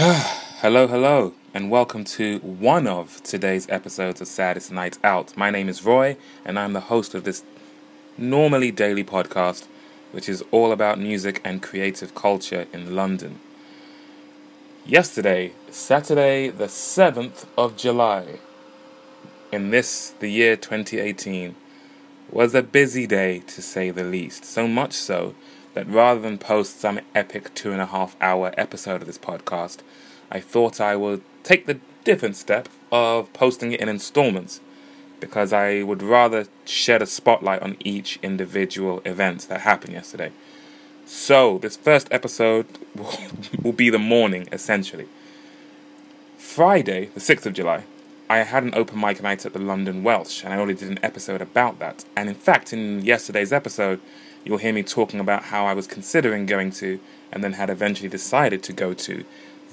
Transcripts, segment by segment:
hello, hello, and welcome to one of today's episodes of Saddest Night Out. My name is Roy, and I'm the host of this normally daily podcast, which is all about music and creative culture in London. Yesterday, Saturday, the 7th of July, in this, the year 2018, was a busy day to say the least. So much so that rather than post some epic two and a half hour episode of this podcast, I thought I would take the different step of posting it in installments because I would rather shed a spotlight on each individual event that happened yesterday. So, this first episode will be the morning, essentially. Friday, the 6th of July, I had an open mic night at the London Welsh, and I already did an episode about that. And in fact, in yesterday's episode, you'll hear me talking about how I was considering going to, and then had eventually decided to go to,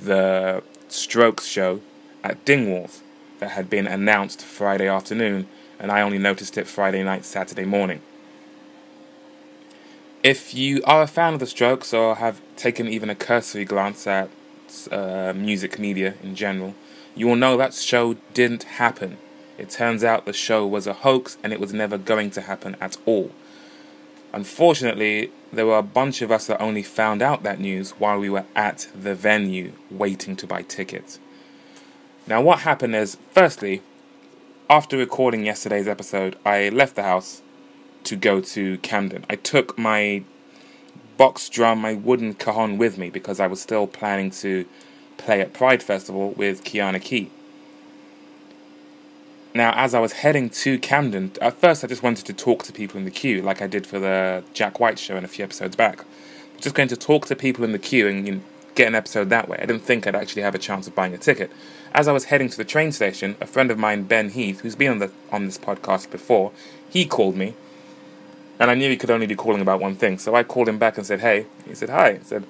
the Strokes show at Dingwalls that had been announced Friday afternoon, and I only noticed it Friday night, Saturday morning. If you are a fan of the Strokes or have taken even a cursory glance at uh, music media in general, you will know that show didn't happen. It turns out the show was a hoax and it was never going to happen at all. Unfortunately, there were a bunch of us that only found out that news while we were at the venue waiting to buy tickets. Now, what happened is, firstly, after recording yesterday's episode, I left the house to go to Camden. I took my box drum, my wooden cajon with me because I was still planning to play at Pride Festival with Kiana Key. Now, as I was heading to Camden, at first I just wanted to talk to people in the queue, like I did for the Jack White show and a few episodes back. Just going to talk to people in the queue and you know, get an episode that way. I didn't think I'd actually have a chance of buying a ticket. As I was heading to the train station, a friend of mine, Ben Heath, who's been on the on this podcast before, he called me, and I knew he could only be calling about one thing. So I called him back and said, "Hey," he said, "Hi," said.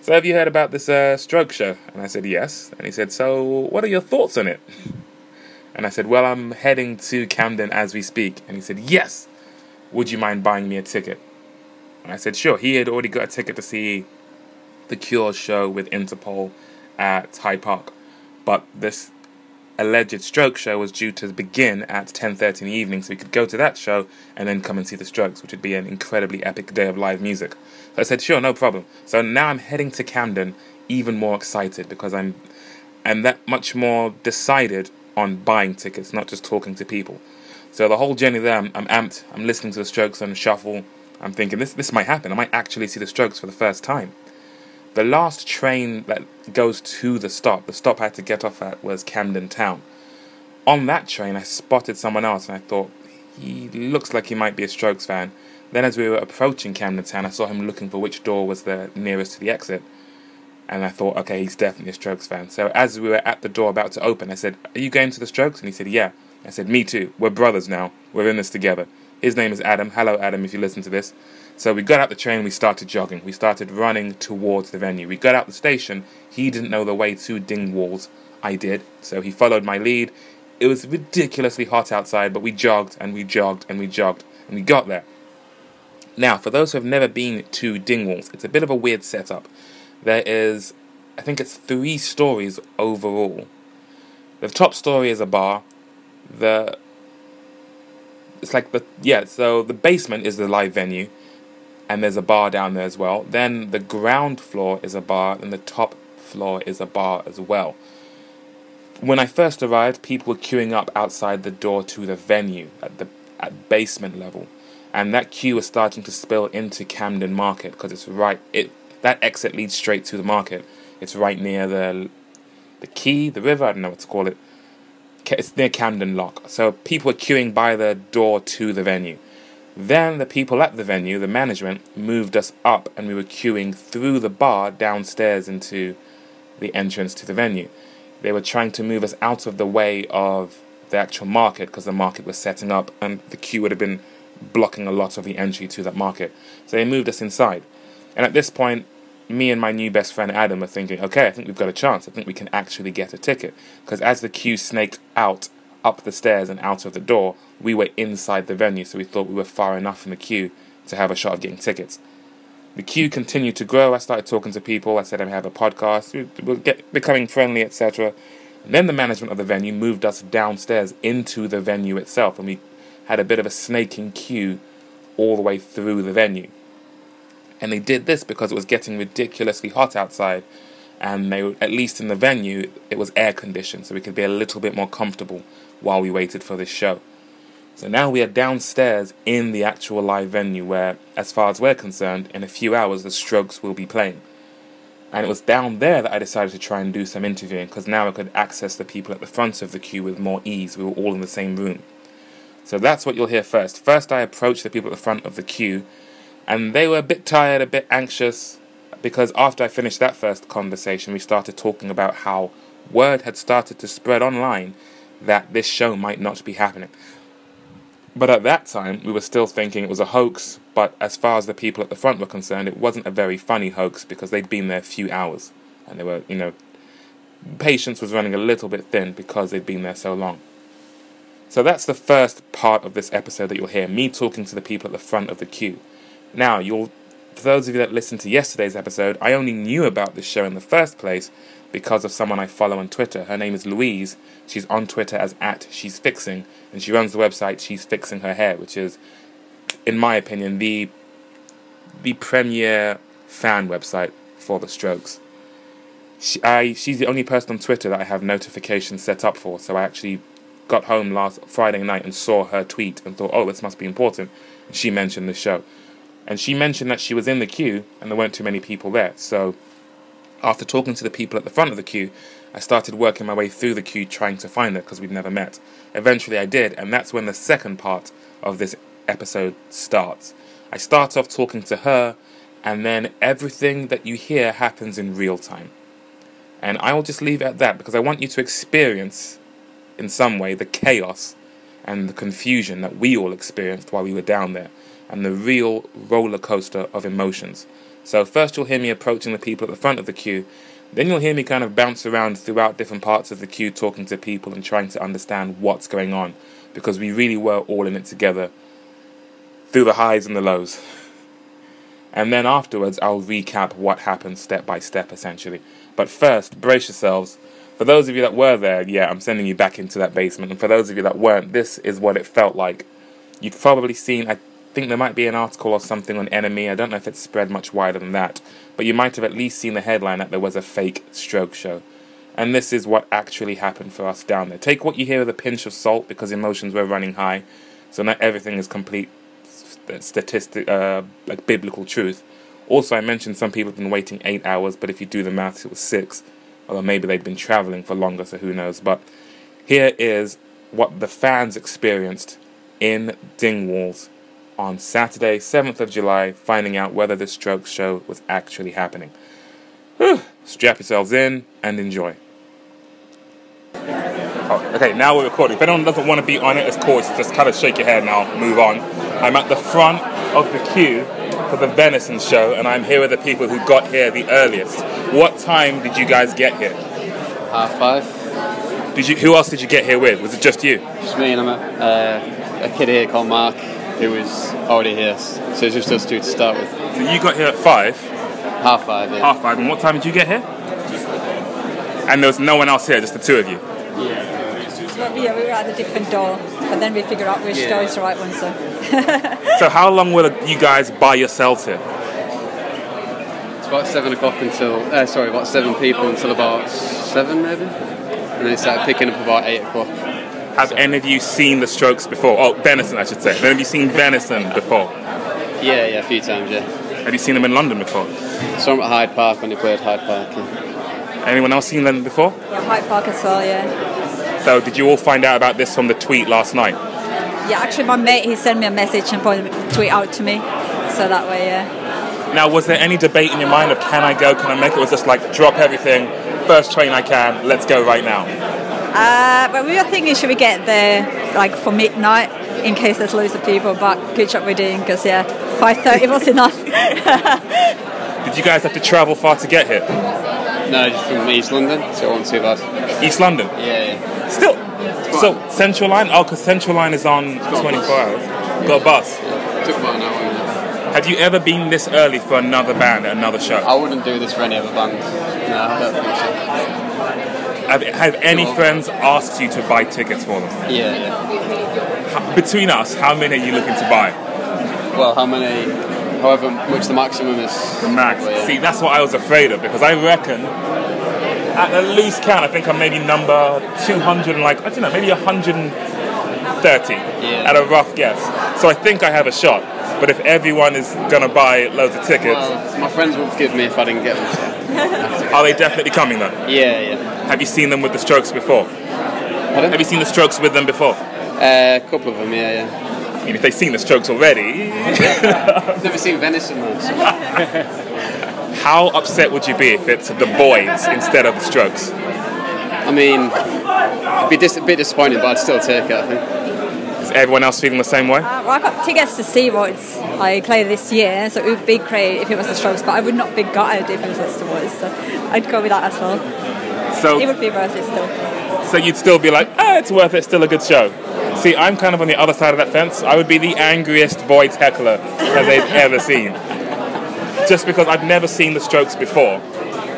So have you heard about this uh, stroke show? And I said, yes. And he said, so what are your thoughts on it? And I said, well, I'm heading to Camden as we speak. And he said, yes. Would you mind buying me a ticket? And I said, sure. He had already got a ticket to see the Cure show with Interpol at Hyde Park. But this alleged stroke show was due to begin at 10.30 in the evening so we could go to that show and then come and see the strokes which would be an incredibly epic day of live music so i said sure no problem so now i'm heading to camden even more excited because i'm i'm that much more decided on buying tickets not just talking to people so the whole journey there i'm, I'm amped i'm listening to the strokes on shuffle i'm thinking this this might happen i might actually see the strokes for the first time the last train that goes to the stop, the stop I had to get off at was Camden Town. On that train, I spotted someone else and I thought, he looks like he might be a Strokes fan. Then, as we were approaching Camden Town, I saw him looking for which door was the nearest to the exit. And I thought, okay, he's definitely a Strokes fan. So, as we were at the door about to open, I said, Are you going to the Strokes? And he said, Yeah. I said, Me too. We're brothers now. We're in this together. His name is Adam. Hello, Adam, if you listen to this. So we got out the train, we started jogging. We started running towards the venue. We got out the station. He didn't know the way to Dingwalls. I did. So he followed my lead. It was ridiculously hot outside, but we jogged and we jogged and we jogged and we got there. Now, for those who have never been to Dingwalls, it's a bit of a weird setup. There is, I think it's three stories overall. The top story is a bar. The it's like the yeah, so the basement is the live venue and there's a bar down there as well. Then the ground floor is a bar, and the top floor is a bar as well. When I first arrived, people were queuing up outside the door to the venue at the at basement level, and that queue was starting to spill into Camden Market because it's right. It that exit leads straight to the market. It's right near the the quay, the river. I don't know what to call it. It's near Camden Lock. So people were queuing by the door to the venue. Then the people at the venue, the management, moved us up and we were queuing through the bar downstairs into the entrance to the venue. They were trying to move us out of the way of the actual market because the market was setting up and the queue would have been blocking a lot of the entry to that market. So they moved us inside. And at this point, me and my new best friend Adam are thinking, okay, I think we've got a chance. I think we can actually get a ticket. Because as the queue snaked out up the stairs and out of the door, we were inside the venue, so we thought we were far enough in the queue to have a shot of getting tickets. The queue continued to grow. I started talking to people. I said I have a podcast. We were get, becoming friendly, etc. then the management of the venue moved us downstairs into the venue itself, and we had a bit of a snaking queue all the way through the venue. And they did this because it was getting ridiculously hot outside, and they at least in the venue it was air conditioned, so we could be a little bit more comfortable while we waited for this show. So now we are downstairs in the actual live venue where, as far as we're concerned, in a few hours the Strokes will be playing. And it was down there that I decided to try and do some interviewing because now I could access the people at the front of the queue with more ease. We were all in the same room. So that's what you'll hear first. First, I approached the people at the front of the queue, and they were a bit tired, a bit anxious, because after I finished that first conversation, we started talking about how word had started to spread online that this show might not be happening. But at that time, we were still thinking it was a hoax, but as far as the people at the front were concerned, it wasn't a very funny hoax because they'd been there a few hours. And they were, you know, patience was running a little bit thin because they'd been there so long. So that's the first part of this episode that you'll hear me talking to the people at the front of the queue. Now, you'll, for those of you that listened to yesterday's episode, I only knew about this show in the first place because of someone I follow on Twitter. Her name is Louise. She's on Twitter as at She's Fixing, and she runs the website She's Fixing Her Hair, which is, in my opinion, the the premier fan website for the Strokes. She, I, she's the only person on Twitter that I have notifications set up for, so I actually got home last Friday night and saw her tweet and thought, oh, this must be important. She mentioned the show. And she mentioned that she was in the queue and there weren't too many people there. So after talking to the people at the front of the queue, I started working my way through the queue trying to find her because we'd never met. Eventually I did, and that's when the second part of this episode starts. I start off talking to her, and then everything that you hear happens in real time. And I will just leave it at that because I want you to experience, in some way, the chaos and the confusion that we all experienced while we were down there, and the real roller coaster of emotions. So first you'll hear me approaching the people at the front of the queue. Then you'll hear me kind of bounce around throughout different parts of the queue, talking to people and trying to understand what's going on, because we really were all in it together, through the highs and the lows. And then afterwards, I'll recap what happened step by step, essentially. But first, brace yourselves. For those of you that were there, yeah, I'm sending you back into that basement. And for those of you that weren't, this is what it felt like. You've probably seen, I think there might be an article or something on NME. I don't know if it's spread much wider than that, but you might have at least seen the headline that there was a fake stroke show. And this is what actually happened for us down there. Take what you hear with a pinch of salt because emotions were running high, so not everything is complete statistic, uh, like biblical truth. Also, I mentioned some people have been waiting eight hours, but if you do the maths, it was six. Although maybe they'd been traveling for longer, so who knows. But here is what the fans experienced in Dingwalls on Saturday, 7th of July, finding out whether the stroke show was actually happening. Whew. Strap yourselves in and enjoy. Oh, okay, now we're recording. If anyone doesn't want to be on it, of course, just kind of shake your head now, move on. I'm at the front of the queue for the Venison show, and I'm here with the people who got here the earliest. What time did you guys get here? Half five. Did you? Who else did you get here with? Was it just you? Just me and a, uh, a kid here called Mark who was already here. So it's just us two to start with. So you got here at five. Half five. Yeah. Half five. And what time did you get here? And there was no one else here, just the two of you. Yeah. Well, yeah, we were at a different door, but then we figured out which yeah. door is the right one. So. so how long were you guys by yourselves here? It's about seven o'clock until. Uh, sorry, about seven people until about seven maybe, and then it started picking up about eight o'clock. Have any of you seen the Strokes before? Oh, Venison, I should say. Have you seen Venison before? Yeah, yeah, a few times, yeah. Have you seen them in London before? Saw them at Hyde Park when they played Hyde Park. Yeah. Anyone else seen them before? Yeah, Hyde Park as well, yeah. So, did you all find out about this from the tweet last night? Yeah, actually, my mate he sent me a message and pointed the tweet out to me, so that way, yeah. Now, was there any debate in your mind of can I go, can I make it? Was just like drop everything, first train I can, let's go right now? Uh, but we were thinking, should we get there like for midnight in case there's loads of people? But good job we're doing because yeah, five thirty was enough. Did you guys have to travel far to get here? No, just from East London, so it wasn't too bad. East London. Yeah. yeah. Still. So Central Line. Oh, because Central Line is on 24 hours. Got a bus. Yeah. Took about an hour. Have you ever been this early for another band at another show? I wouldn't do this for any other band. No, I don't think so. Have, have any friends asked you to buy tickets for them? Yeah, yeah. H- Between us, how many are you looking to buy? Well, how many? However much the maximum is. The max. Yeah. See, that's what I was afraid of because I reckon, at a loose count, I think I'm maybe number 200 and like, I don't know, maybe 130 Yeah. at a rough guess. So I think I have a shot. But if everyone is gonna buy loads of tickets, Well, my friends would forgive me if I didn't get them. Are they definitely coming then? Yeah, yeah. Have you seen them with the Strokes before? Have you seen the Strokes with them before? Uh, a couple of them, yeah, yeah. I mean, if they've seen the Strokes already, never seen Venison so- how upset would you be if it's the Voidz instead of the Strokes? I mean, it'd be dis- a bit disappointing, but I'd still take it. I think. Everyone else feeling the same way? Uh, well, I got tickets to see Voidz I play this year, so it would be great if it was the Strokes, but I would not be gutted if it was the Voidz, so I'd go with that as well. So It would be worth it still. so you'd still be like, ah, it's worth it, still a good show. See, I'm kind of on the other side of that fence. I would be the angriest Voidz heckler that they've ever seen. Just because I've never seen the Strokes before.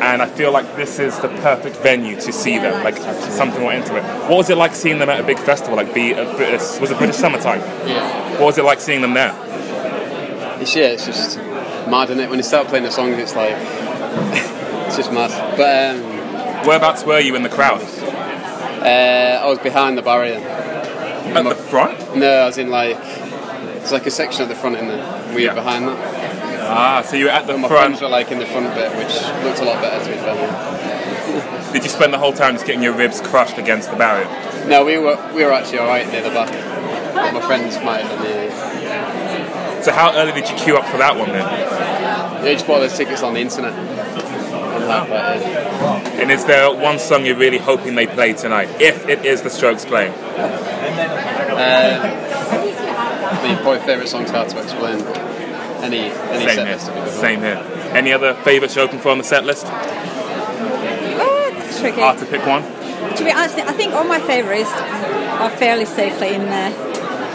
And I feel like this is the perfect venue to see them, like something more intimate. What was it like seeing them at a big festival, like be a British, was it British Summertime? Yeah. What was it like seeing them there? It's, yeah, it's just mad, is it? When you start playing the songs, it's like it's just mad. But um, Whereabouts were you in the crowd? uh, I was behind the barrier. At the front? No, I was in like it's like a section at the front in there. We Yeah. were behind that. Ah, so you were at the my front. friends were like in the front bit, which looked a lot better to be fair. Did you spend the whole time just getting your ribs crushed against the barrier? No, we were we were actually all right near the back. But my friends might have been near. So how early did you queue up for that one then? They just bought those tickets on the internet. And that, but, uh, And is there one song you're really hoping they play tonight, if it is the Strokes playing? I mean, probably favourite song's hard to explain. But any any Same set here. list be. Same here. Any other favourites you're hoping for on the set list? Oh, that's tricky. Hard to pick one. To be honest, I think all my favourites are fairly safely in there,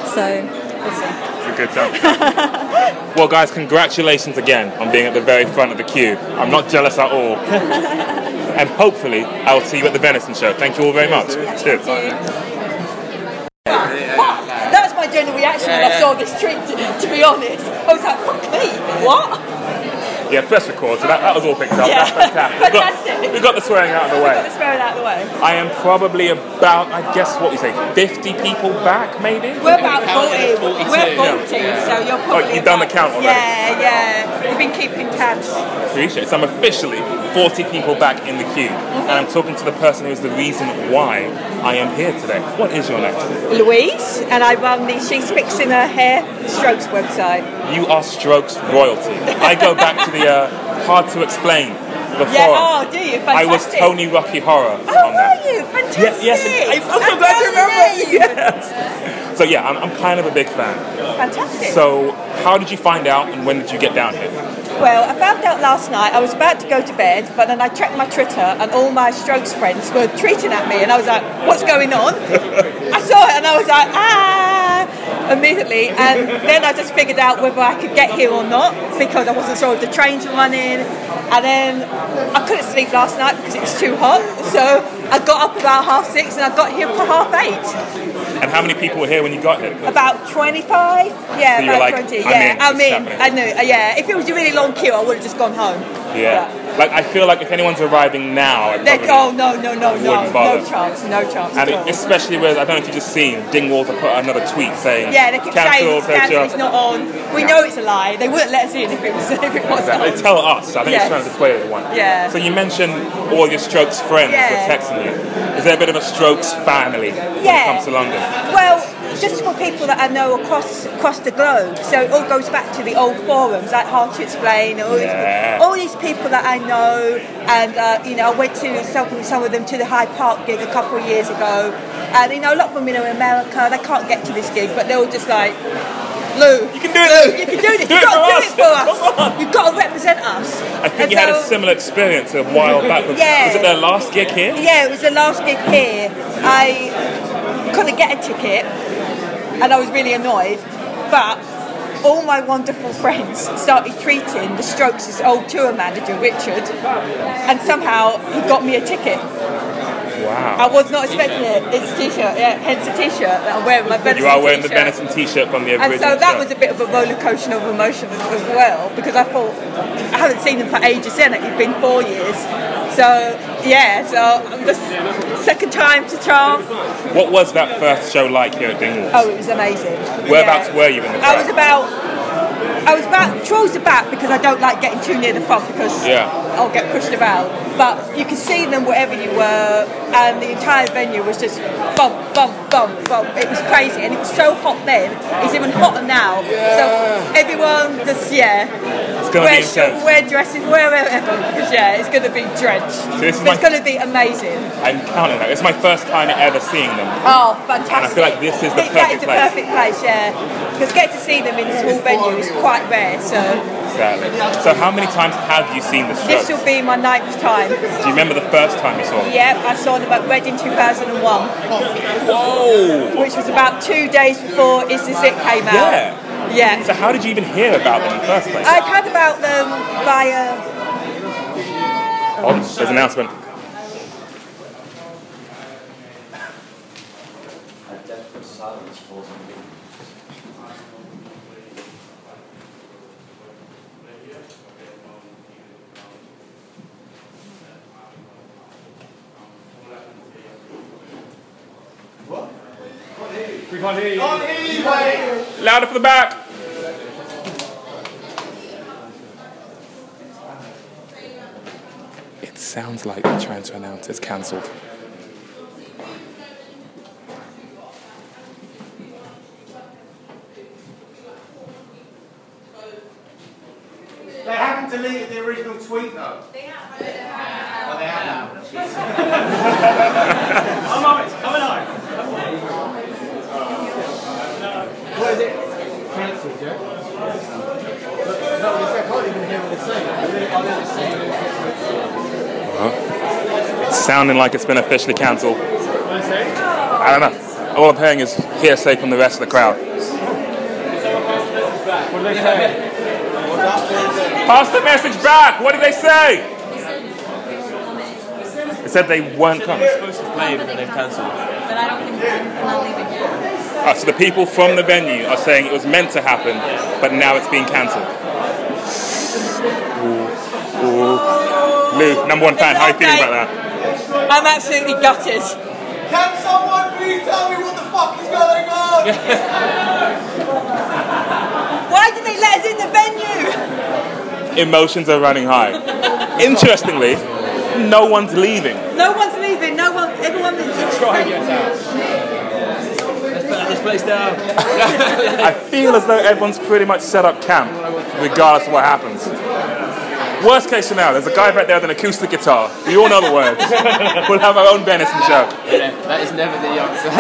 so we'll see. It's a good time. well, guys, congratulations again on being at the very front of the queue. I'm not jealous at all. and hopefully, I will see you at the Venison show. Thank you all very much. Cheers. That was my general reaction when I saw this treat, to, to be honest. I was like, fuck me, what? Yeah, press record, so that, that was all picked up. Yeah. That's fantastic. We got, Fantastic. we got the swearing out of the way. Let's throw it out of the way. I am probably about, I guess, what we say, 50 people back, maybe? We're about counted 40. 42. We're 40, so you're probably. Oh, you've done the count already? Yeah, yeah. We've been keeping tabs. Appreciate it. So I'm officially 40 people back in the queue, and I'm talking to the person who's the reason why I am here today. What is your name? Louise, and I run the She's Fixing Her Hair Strokes website. You are Strokes royalty. I go back to the uh, hard to explain. before. Yeah, oh, do you? I was Tony Rocky Horror Oh, on that. were you? Fantastic. Yes, yes, I'm so glad you remember. Yes. So yeah, I'm, I'm kind of a big fan. Fantastic. So how did you find out, and when did you get down here? Well, I found out last night. I was about to go to bed, but then I checked my Twitter, and all my Strokes friends were tweeting at me, and I was like, "What's going on?" I saw it, and I was like, "Ah!" immediately, and then I just figured out whether I could get here or not because I wasn't sure if the trains were running, and then I couldn't sleep last night because it was too hot. So I got up about half six, and I got here for half eight. And how many people were here when you got here? About 25? Yeah, So about like, 20. I'm yeah, I'm in. I knew. Yeah, if it was a really long queue, I would have just gone home. Yeah. Like I feel like if anyone's arriving now, I They, probably oh no no no no bother. no chance no chance And it, especially with, I don't know if you've just seen, Dingwalls put another tweet saying, yeah, they keep saying it's cancelled, it's picture. not on. We know it's a lie. They wouldn't let us in if it was if it was Exactly. They tell us. I think Yes. it's trying to dissuade everyone. Yeah. So you mentioned all your Strokes friends Yeah. were texting you. Is there a bit of a Strokes family when it comes to London? Well, just for people that I know across across the globe. So it all goes back to the old forums, like Hard to Explain, all, Yeah. these, all these people that I know. And uh, you know, I went to some, some of them to the Hyde Park gig a couple of years ago. And you know, a lot of them you know in America, they can't get to this gig, but they're all just like, Lou, You can do it, Lou, you can do this. Do You've got to do us. it for us. Come on. You've got to represent us. I think And you had a similar experience a while back. Yeah. was it their last gig here? Yeah, it was the last gig here. I couldn't get a ticket, and I was really annoyed. But all my wonderful friends started treating the Strokes' old tour manager, Richard, and somehow he got me a ticket. Wow. I was not expecting it. It's a t-shirt, yeah, hence a t-shirt that I'm wearing. My Venison You are wearing the t-shirt. Benetton t-shirt from the And original so that was a bit of a roller coaster of emotions as well because I thought I haven't seen him for ages then, it's been four years. So yeah, so um, the second time to charm. What was that first show like here at Dingwall? Oh, it was amazing. Whereabouts Yeah. were you in the I was about. I was about towards the back because I don't like getting too near the front because Yeah. I'll get pushed about. But you could see them wherever you were, and the entire venue was just bump, bump, bump, bump. It was crazy, and it was so hot then. It's even hotter now. So everyone just yeah, It's gonna wear short, intense. wear dresses, wear whatever because yeah, it's going to be drenched. this is But it's going to be amazing. I'm counting that. It's my first time ever seeing them. Oh, fantastic! And I feel like this is the It- That is perfect the place. perfect place, yeah. Because get to see them in a small venue is quite rare. So Exactly. So how many times have you seen the this will be my ninth time. Do you remember the first time you saw them? Yeah, I saw them at Reading 2001, Whoa! which was about two days before Is This It came out. Yeah. Yeah. So how did you even hear about them in the first place? I'd heard about them via. Oh, there's an announcement. Louder for the back. It sounds like they're trying to announce it's cancelled. They haven't deleted the original tweet though. They have. Oh, they have. I'm on it. Coming on. What is it? Cancelled, yeah? No, I can't even hear what they're saying. It's sounding like it's been officially cancelled. I don't know. All I'm hearing is hearsay from the rest of the crowd. What do they say? Pass the message back. What did they say? They said they weren't coming. supposed to play, but they've cancelled. But I don't think they're not leaving yet. Ah, so the people from the venue are saying it was meant to happen, but now it's being cancelled. Ooh. Ooh. Lou, number one fan, how are you feeling about that? I'm absolutely gutted. Can someone please tell me what the fuck is going on? Why did they let us in the venue? Emotions are running high. Interestingly, no one's leaving. No one's leaving. No one. Everyone is. Try and get out. Let's put this place down. I feel as though everyone's pretty much set up camp, regardless of what happens. Worst case scenario, there's a guy back there with an acoustic guitar. We all know the words. we'll have our own Venison show. Yeah, that is never the answer.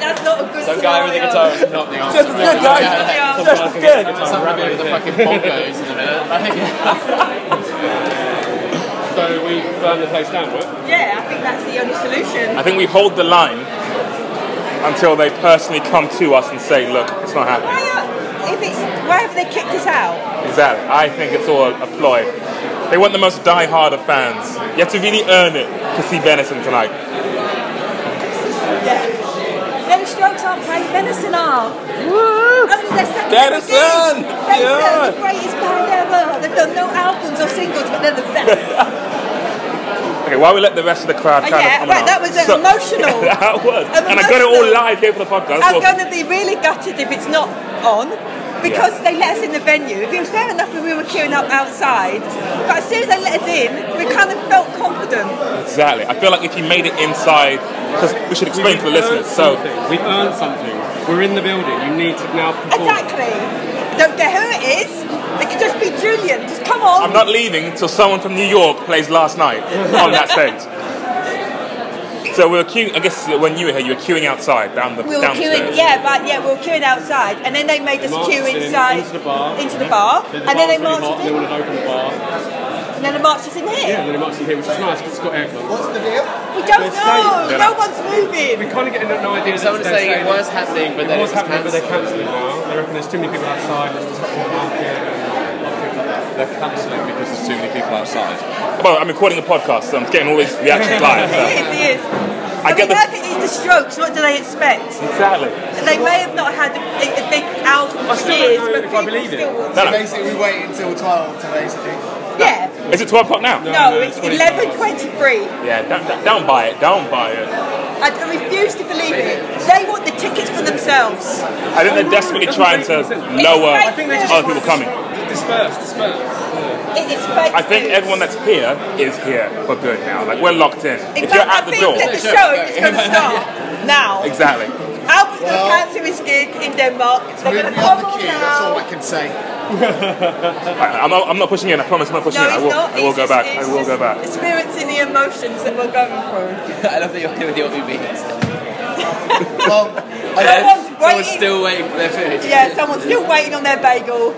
That's not a good Some guy with a guitar is not the answer. Just as good, guys. Yeah. Just as good. Something to do with the fucking bongos in a minute. So we burn the place down, right? Yeah, I think that's the only solution. I think we hold the line until they personally come to us and say, look, it's not happening. Why, if it's, why have they kicked us out? Exactly. I think it's all a ploy. They want the most die-hard of fans. You have to really earn it to see Venison tonight. Yeah. No, Strokes aren't playing. Venison are. Woo! Only their second Venison! ever. Venison, Yeah. the greatest band ever. They've done no albums or singles, but they're the best. Okay, while we let the rest of the crowd Oh, kind yeah, of come right, that was, uh, emotional. that was. And I got it all live here for the podcast. I'm Well, going to be really gutted if it's not on. Because they let us in the venue. If it was fair enough if we were queuing up outside, but as soon as they let us in, we kind of felt confident. Exactly. I feel like if you made it inside, because we should explain to the listeners. So, We've earned something. We're in the building. You need to now perform. Exactly. Don't care who it is. It could just be Julian. Just come on. I'm not leaving until someone from New York plays last night on that stage. So we were queuing. I guess when you were here, you were queuing outside down the we were down queuing, yeah, but yeah, we were queuing outside, and then they made us Marched queue in inside into the bar. into the bar, Then the and then they bar was really hot, marched and they in. wanted to open the bar. And then the march is in here. Yeah, here. and then it marches in here, which is nice because it's got aircon. What's the deal? We don't Let's know. say- No one's moving. We kind of get no idea. Someone They're saying it was happening, but then it it was was happening, but they're cancelling now. They reckon there's too many people outside. There's disrupting the market. And They're cancelling because there's too many people outside. Well, I'm recording a podcast, so I'm getting all these reactions live. He is, he is. I I get mean, the how can these the strokes? What do they expect? exactly. They may have not had a, a big album I for still years, but if I people believe it. still want No, no. Basically, we wait until 12 to basically. Yeah. Is it 12 o'clock now? No, no, it's it's 11.23. Yeah, don't, don't- don't buy it. Don't buy it. I I refuse to believe it. They want the tickets for themselves. I think they're desperately trying to lower I think they just other people coming. Disperse, disperse. It is fake I think news. everyone that's here is here for good now. Like we're locked in. In if fact, you're at I the think door, that the show is going to start now. exactly. Albert's going Well- to cancel his gig in Denmark. They're going me to on come the on queue, that's all I can say. I- I'm not, I'm not pushing in. I promise I'm not pushing No, in. I will. not. I will It's go just- back. I will go back. Experiencing the emotions that we're going through. I love that you're here with your Uber Eats. Well, Someone's Someone's waiting. still waiting for their food. Yeah, someone's still waiting on their bagel.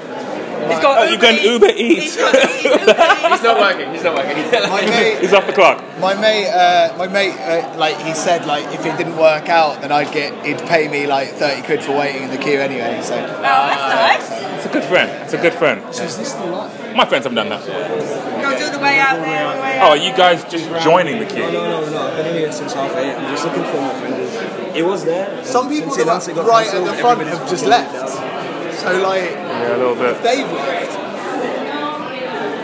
He's got Oh, you've got Uber Eats. He's got Uber Eats. He's not working. He's not working. my mate, He's off the clock. my mate, uh, my mate, uh, like he said, like if it didn't work out, then I'd get, he'd pay me like 30 quid for waiting in the queue anyway. So, Oh, that's nice. It's a good friend. It's a good friend. is this the line? My friends have done that. Goes all the way out there, the way Oh, out. are you guys just joining the queue? no, no, no. I've been in here since half eight. I'm just looking for my friend. It was there. Some people Since that announced it got right at the front have just fucking left. So like, Yeah, a little bit. they've left.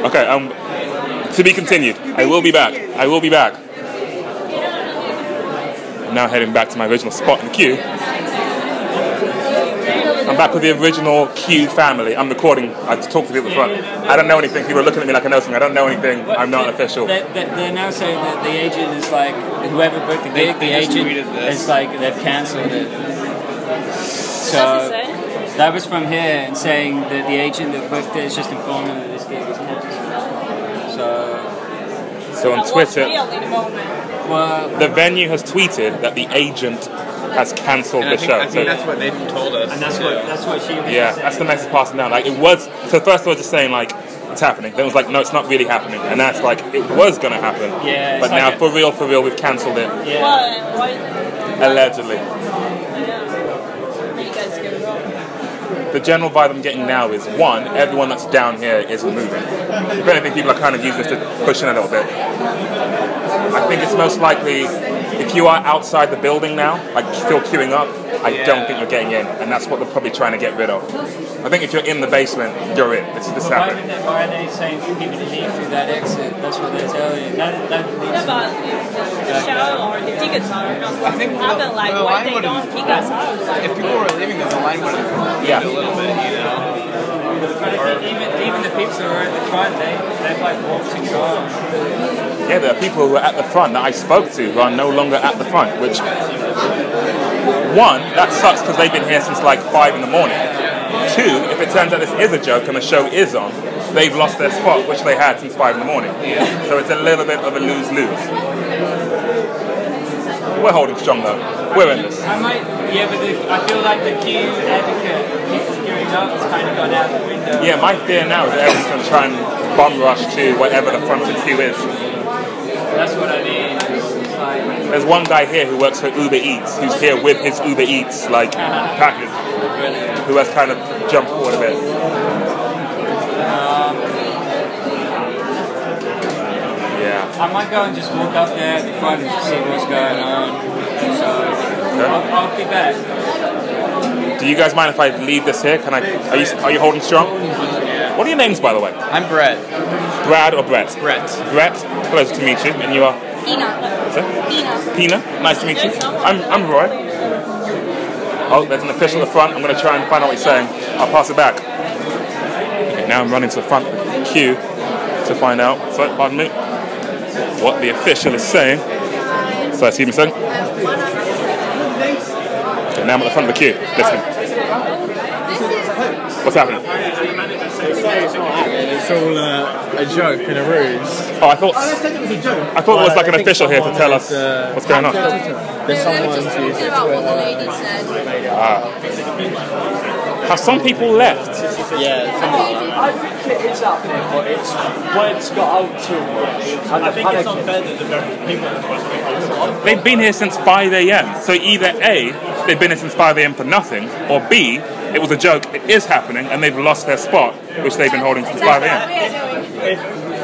Okay. Um, to be continued. I will be back. I will be back. I'm now heading back to my original spot in the queue. I'm back with the original queue family. I'm recording. I talk to people at the front. I don't know anything. People are looking at me like I know something. I don't know anything. I'm not official. They, they, they're now saying that the agent is like whoever booked the gig. they the agent tweeted is like they've cancelled it. So that was from here and saying that the agent that booked it is just informing them that this gig is cancelled. So So on Twitter, well, the venue has tweeted that the agent has cancelled And I the think, show. I think So- that's what they've told us. and that's too. what that's what she was Yeah, saying. that's the message passing down. Like it was. So first I was just saying like it's happening. Then it was like no, it's not really happening. And that's like it was gonna happen. Yeah, But now a- for real, for real, we've cancelled it Yeah. allegedly. The general vibe I'm getting now is one, everyone that's down here is moving. If anything, people are kind of using this to push in a little bit. I think it's most likely if you are outside the building now, like still queuing up, I don't think you're getting in, and that's what they're probably trying to get rid of. I think if you're in the basement, you're in. This is this Why, happening. would they, why are they saying for people to leave through that exit? That's what they're telling you. That, that leads I think the, the line would have, if people were leaving, then the line would have Yeah. a little bit, you know. But I think even, even the people who are at the front, they, they've like walked and gone. Yeah, there are people who are at the front that I spoke to who are no longer at the front, which one, that sucks because they've been here since like five in the morning. Two, if it turns out this is a joke and the show is on, they've lost their spot, which they had since five in the morning. So it's a little bit of a lose-lose. We're holding strong though. We're in this. I might, yeah, but the, I feel like the queue advocate, people queuing up, has kind of gone out the window. Yeah, my fear now is that everyone's going to try and bomb rush to whatever the front of the queue is. That's what I mean. It's just like, There's one guy here who works for Uber Eats, who's here with his Uber Eats like package, who has kind of jumped forward a bit. Yeah. I might go and just walk up there at the front and just see what's going on. So I'll, I'll be back. Do you guys mind if I leave this here? Can I? Are you are you holding strong? What are your names, by the way? I'm Brett. Brad or Brett? Brett. Brett. Pleasure to meet you. And you are Ina. What's that? Ina. Pina. Nice to meet you. I'm I'm Roy. Oh, there's an official at the front. I'm going to try and find out what he's saying. I'll pass it back. Okay, now I'm running to the front of the queue to find out. So, pardon me. What the official is saying. So, excuse me second. Okay, now I'm at the front of the queue. Listening. What's happening? It's all uh, a joke and a ruse. Oh, I thought I said it was a joke. I thought there was like an official here to tell us uh, what's going on. There's someone just talking about what the lady said. Have some people left? yeah. I think it is happening, but it's when it's got out too much. And I think it's unfair that the very people at the front are They've been here since 5 a.m. So either A, they've been here since 5 a.m. for nothing, or B, it was a joke, it is happening, and they've lost their spot, which they've been holding since 5 a.m. If,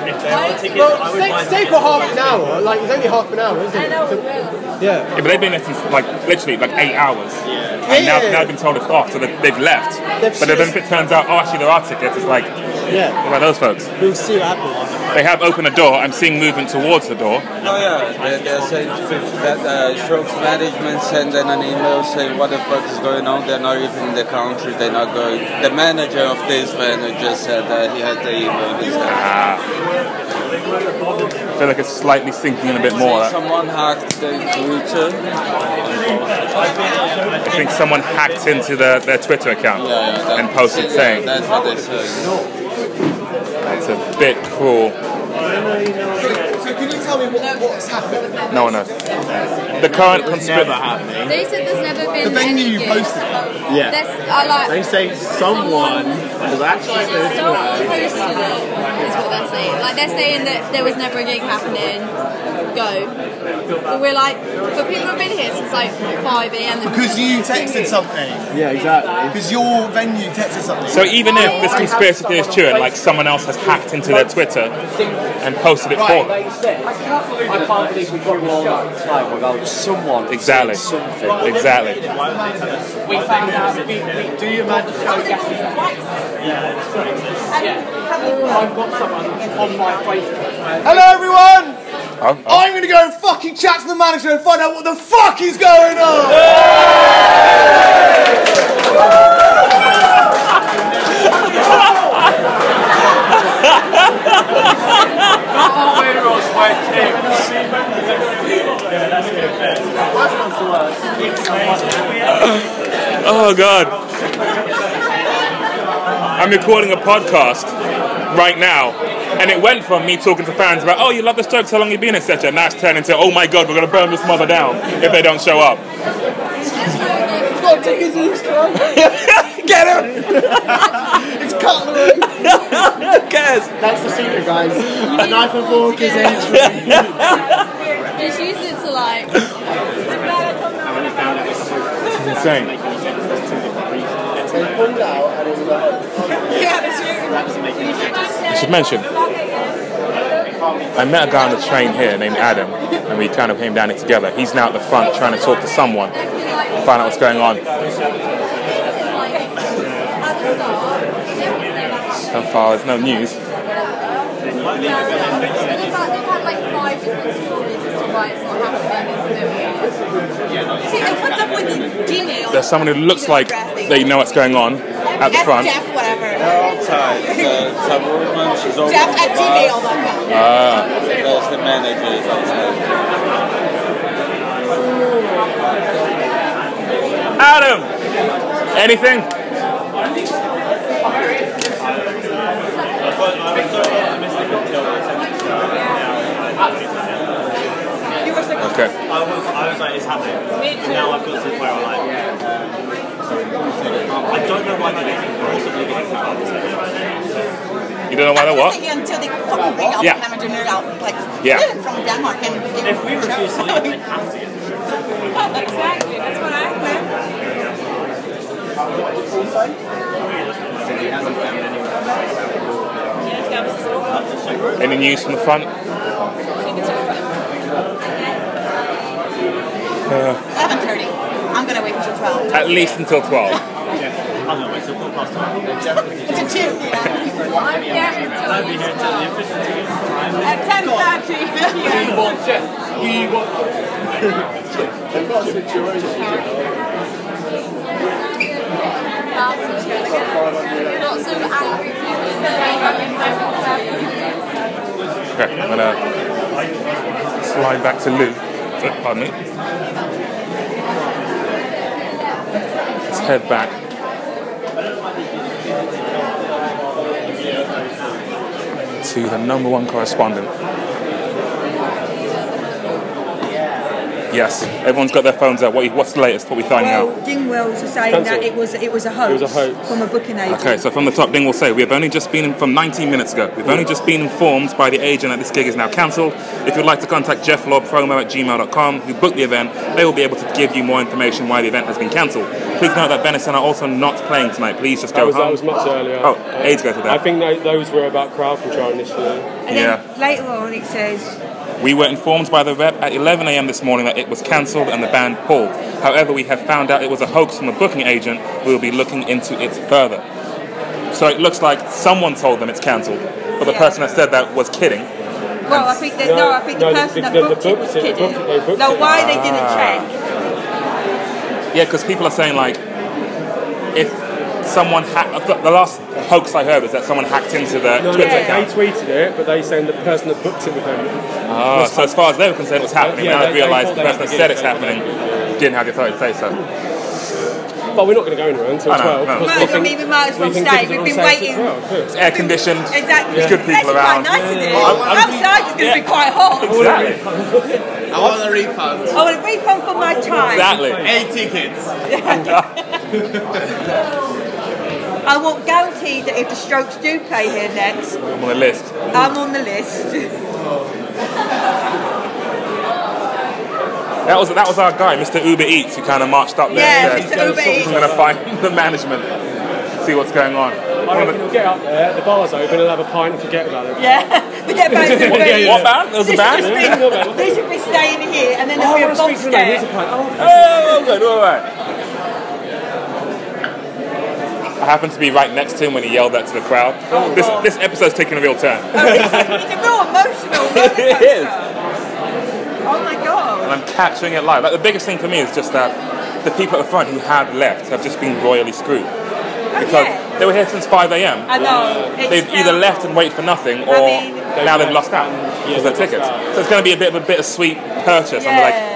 if they are tickets, Well, I would stay, stay for half an hour. Like it's only half an hour, isn't it? So- yeah. Yeah, but they've been here since like literally like eight hours. Yeah, And now, yeah. now they've been told it's off, so they- they've left. They've but then if it turns out, oh, actually there are tickets, it's like, Yeah. what about those folks? We'll see what happens. They have opened the door. I'm seeing movement towards the door. Oh yeah, they, they're saying that uh, Strokes management sent in an email saying what the fuck is going on. They're not even in the country. They're not going. The manager of this venue just said that he had the email. He's Ah. I feel like it's slightly sinking in a bit more. That- Someone hacked the Twitter. I think someone hacked into the, their Twitter account and posted saying That's what they that's a bit cruel. So can you tell me what, what's happened? No one knows. The current conspiracy. They said there's never been The venue you posted Yeah. There's, I like. They say someone has actually said Someone posted it, is what they're saying. Like they're saying that there was never a gig happening. Go. But we're like, but people have been here since like 5 a.m. Because you texted something. Yeah, exactly. Because your venue texted something. So even if this conspiracy theory is true and like someone else has hacked into their Twitter and posted it for them, Like you said, I can't believe we got all that time without someone Exactly. saying something. Exactly. We found out. We, we, do you imagine how I've got someone on my Facebook. Hello everyone! Oh, I'm gonna go and fucking chat to the manager and find out what the fuck is going on! Oh god. I'm recording a podcast right now, and it went from me talking to fans about, oh, you love the Strokes, how long you been, etc. Now it's turned into, oh my god, we're gonna burn this mother down if they don't show up. Got tickets Easter Get him! it's cutlery! Who cares? That's the secret, guys. A knife and fork is entry. Just use it to like. This is insane. They pulled out and it was like. I should mention, I met a guy on the train here named Adam, and we kind of came down it together. He's now at the front trying to talk to someone, find out what's going on. So far, there's no news. They've had like five different stories as to why it's not happening. See, what's up with Gmail? There's someone who looks like they know what's going on at the front. Jeff, whatever. They're outside. The, some woman, she's over Jeff at gmail.com. Ah. That's the manager. Adam! Anything? Okay. I was, I was like, it's happening. Now I've got to where I'm like, I don't know why they didn't possibly get out. You don't know why they're what? Until they fucking bring out Yeah. the Hammond Jr. out, like, Yeah. from Denmark. And If we refuse to leave, they have to get Exactly, that's what I Any news from the front? Uh, 11.30. I'm going to wait until 12. at least until 12. I'm gonna wait till quarter past twelve. It's a two. I'll be here until the official ticket time. At 10.30. We want Jeff. We want. They've got a situation. Lots of angry people. Okay, I'm gonna slide back to Lou. Pardon me. Let's head back. To the number one correspondent. Yes, everyone's got their phones out. What, what's the latest? What are we finding Well, out? Dingwalls are saying Cancelled. that it was it was a hoax, It was a hoax. from a booking agent. Okay, so from the top, Dingwalls say we have only just been from 19 minutes ago. We've only just been informed by the agent that this gig is now cancelled. If you'd like to contact Jeff Lobb promo at gmail.com, who booked the event, they will be able to give you more information why the event has been cancelled. Please note that Venison are also not playing tonight. Please just go That was, home. that was much earlier. Oh, AIDS goes with I that. think those were about crowd control initially. And Yeah. then later on it says We were informed by the rep at 11 a.m. this morning that it was cancelled and the band pulled. However, we have found out it was a hoax from a booking agent. We will be looking into it further. So it looks like someone told them it's cancelled, but the Yeah. person that said that was kidding. Well, I think that, No, no, I think the no, person the- that the- the booked it was booked it- kidding. booked- they no, it. why they didn't Ah. check? Yeah, because people are saying like, if someone hacked, the last hoax I heard was that someone hacked into the No, no, Twitter they account. tweeted it, but they saying the person that booked it with them. Ah, was so as far as they were concerned, it was happening. Yeah, now I they- they realised the person that said it's get it. happening didn't have the authority to say so. But we're not going to go anywhere until I know, 12. no. because Might we as well, think- I mean, we might as we well think stay. tickets We've been waiting. 12. It's air conditioned. Exactly. There's good people actually around. quite nice in here. I'm- I'm- Outside it's going to be quite hot. Exactly. I want a refund. I want a refund for my time. Exactly. Eight tickets. I want guaranteed that if the Strokes do play here next, I'm on the list. I'm on the list. That was that was our guy, Mr. Uber Eats, who kind of marched up there. Yeah, and uh, said, Mr. Uber Eats. I'm going to find the management, see what's going on. I reckon he'll get up there, the bar's open, he'll have a pint and forget about it. Yeah, we get back to the Yeah, yeah. What band? There was a This band? would be- This would be staying here, and then Oh, there'll be a I box speak for them. Here's a there. pint. Oh, Oh, good, all right. I happened to be right next to him when he yelled that to the crowd. Oh, this this episode's taking a real turn. Oh, it's a real emotional it is. Oh my god. And I'm capturing it live. Like the biggest thing for me is just that the people at the front who have left have just been royally screwed. Oh, because yeah. they were here since 5 a.m. I know. It's They've either left and waited for nothing, or mean- now they've lost out because their tickets. So it's going to be a bit of a bittersweet purchase. I'm like,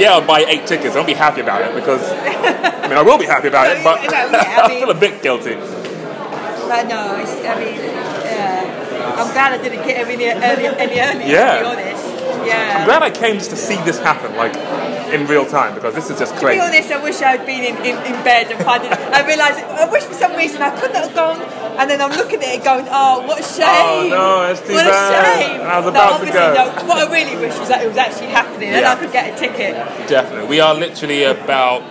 yeah, I'll buy eight tickets. I won't be happy about it because I mean I will be happy about it, but I feel a bit guilty. But no, it's, I mean, yeah. I'm glad I didn't get any earlier, any earlier, Yeah. to be honest. I'm glad I came just to see this happen, like in real time, because this is just To be crazy. honest, I wish I'd been in, in, in bed and. I realised I wish for some reason I couldn't have gone, and then I'm looking at it going, "Oh, what a oh, shame! Oh, no, that's too what bad. a shame!" I was no, about to obviously, go. no. What I really wish was that it was actually happening, and I could get a ticket. Definitely, we are literally about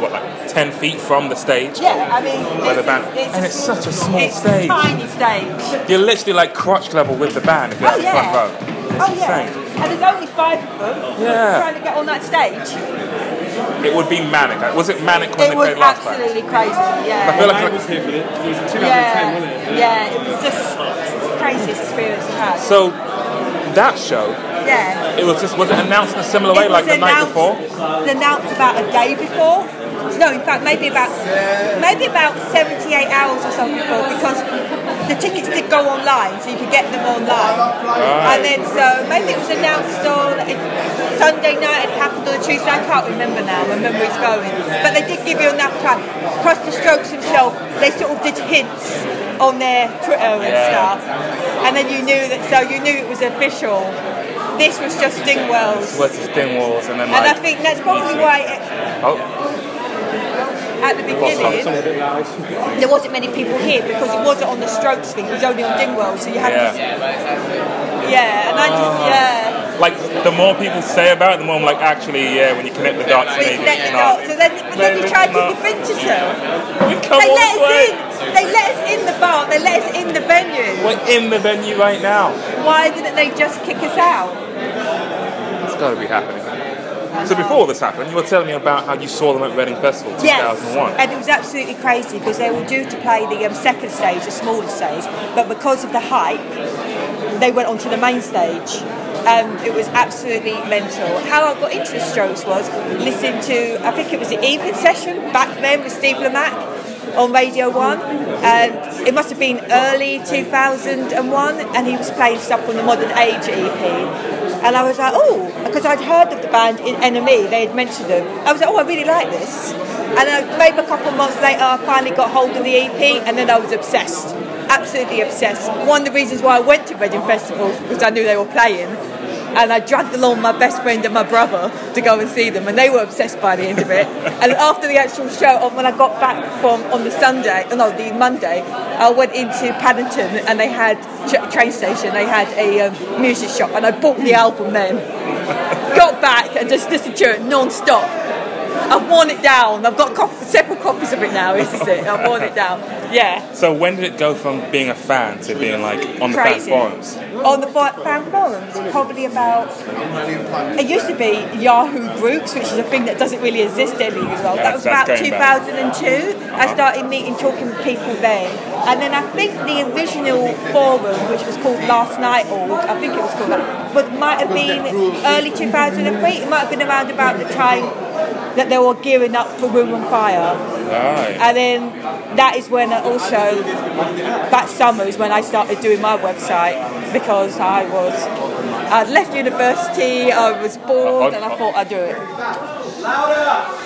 what, like ten feet from the stage. Yeah, I mean, Where the it's, band, it's, and it's such a small it's stage. a tiny stage. You're literally like crotch level with the band if you're Oh at the oh, front yeah. row. Oh yeah. insane. And there's only five of them Yeah. trying to get on that stage. It would be manic. Was it manic when It they played last time? absolutely crazy. Yeah. I feel like- I was here for it. It was 2010, yeah, wasn't it? yeah, it was just it's the craziest experience I've had. So that show, yeah. it was just was it announced in a similar way It like the night announced- before? Announced about a day before. No, in fact, maybe about maybe about 78 hours or something before because the tickets did go online, so you could get them online. And then so maybe it was announced on Sunday night. It happened on a Tuesday. I can't remember now. My memory's going. But they did give you enough time. Plus the Strokes themselves, they sort of did hints on their Twitter and Yeah. stuff, and then you knew that. So you knew it was official. This was just Dingwalls. Was it Stingwalls and then And I think that's probably why it, oh at the beginning there wasn't many people here because it wasn't on the Strokes thing. It was only on Dingwell, so you had yeah. to. Yeah, and I just uh, yeah. Like the more people say about it, the more I'm like actually yeah. When you connect the dots, When maybe you let it's it So then, but then you Maybe tried to not. defend yourself. We come They let us way. in. They let us in the bar. They let us in the venue. We're in the venue right now. Why didn't they just kick us out? It's got to be happening. So before this happened, you were telling me about how you saw them at Reading Festival 2001. Yes, and it was absolutely crazy because they were due to play the um, second stage, the smaller stage, but because of the hype, they went onto the main stage. Um, it was absolutely mental. How I got into the Strokes was listening to, I think it was the evening session back then with Steve Lamacq on Radio 1. And it must have been early 2001, and he was playing stuff from the Modern Age EP. And I was like, oh, because I'd heard of the band in NME, they had mentioned them. I was like, oh, I really like this. And uh, maybe a couple of months later, I finally got hold of the EP, and then I was obsessed. Absolutely obsessed. One of the reasons why I went to Reading Festival was because I knew they were playing. And I dragged along my best friend and my brother to go and see them, and they were obsessed by the end of it. and after the actual show, when I got back from on the Sunday, no, the Monday, I went into Paddington and they had ch- train station. They had a um, music shop, and I bought the album then. got back and just listened to it non-stop. I've worn it down. I've got cop- several copies of it now. Is it. I've worn it down. Yeah. So when did it go from being a fan to being like on the fan forums? On the fa- fan forums, probably about. It used to be Yahoo groups, which is a thing that doesn't really exist anymore. that was that's about going back. 2002. I Uh-huh. started meeting, talking with people then, and then I think the original forum, which was called Last Night Org, I think it was called that, but might have been early 2003. It might have been around about the time that they were gearing up for Room on Fire. Right. And then that is when I also, that summer is when I started doing my website because I was, I'd left university, I was bored, and I thought I'd do it. Louder!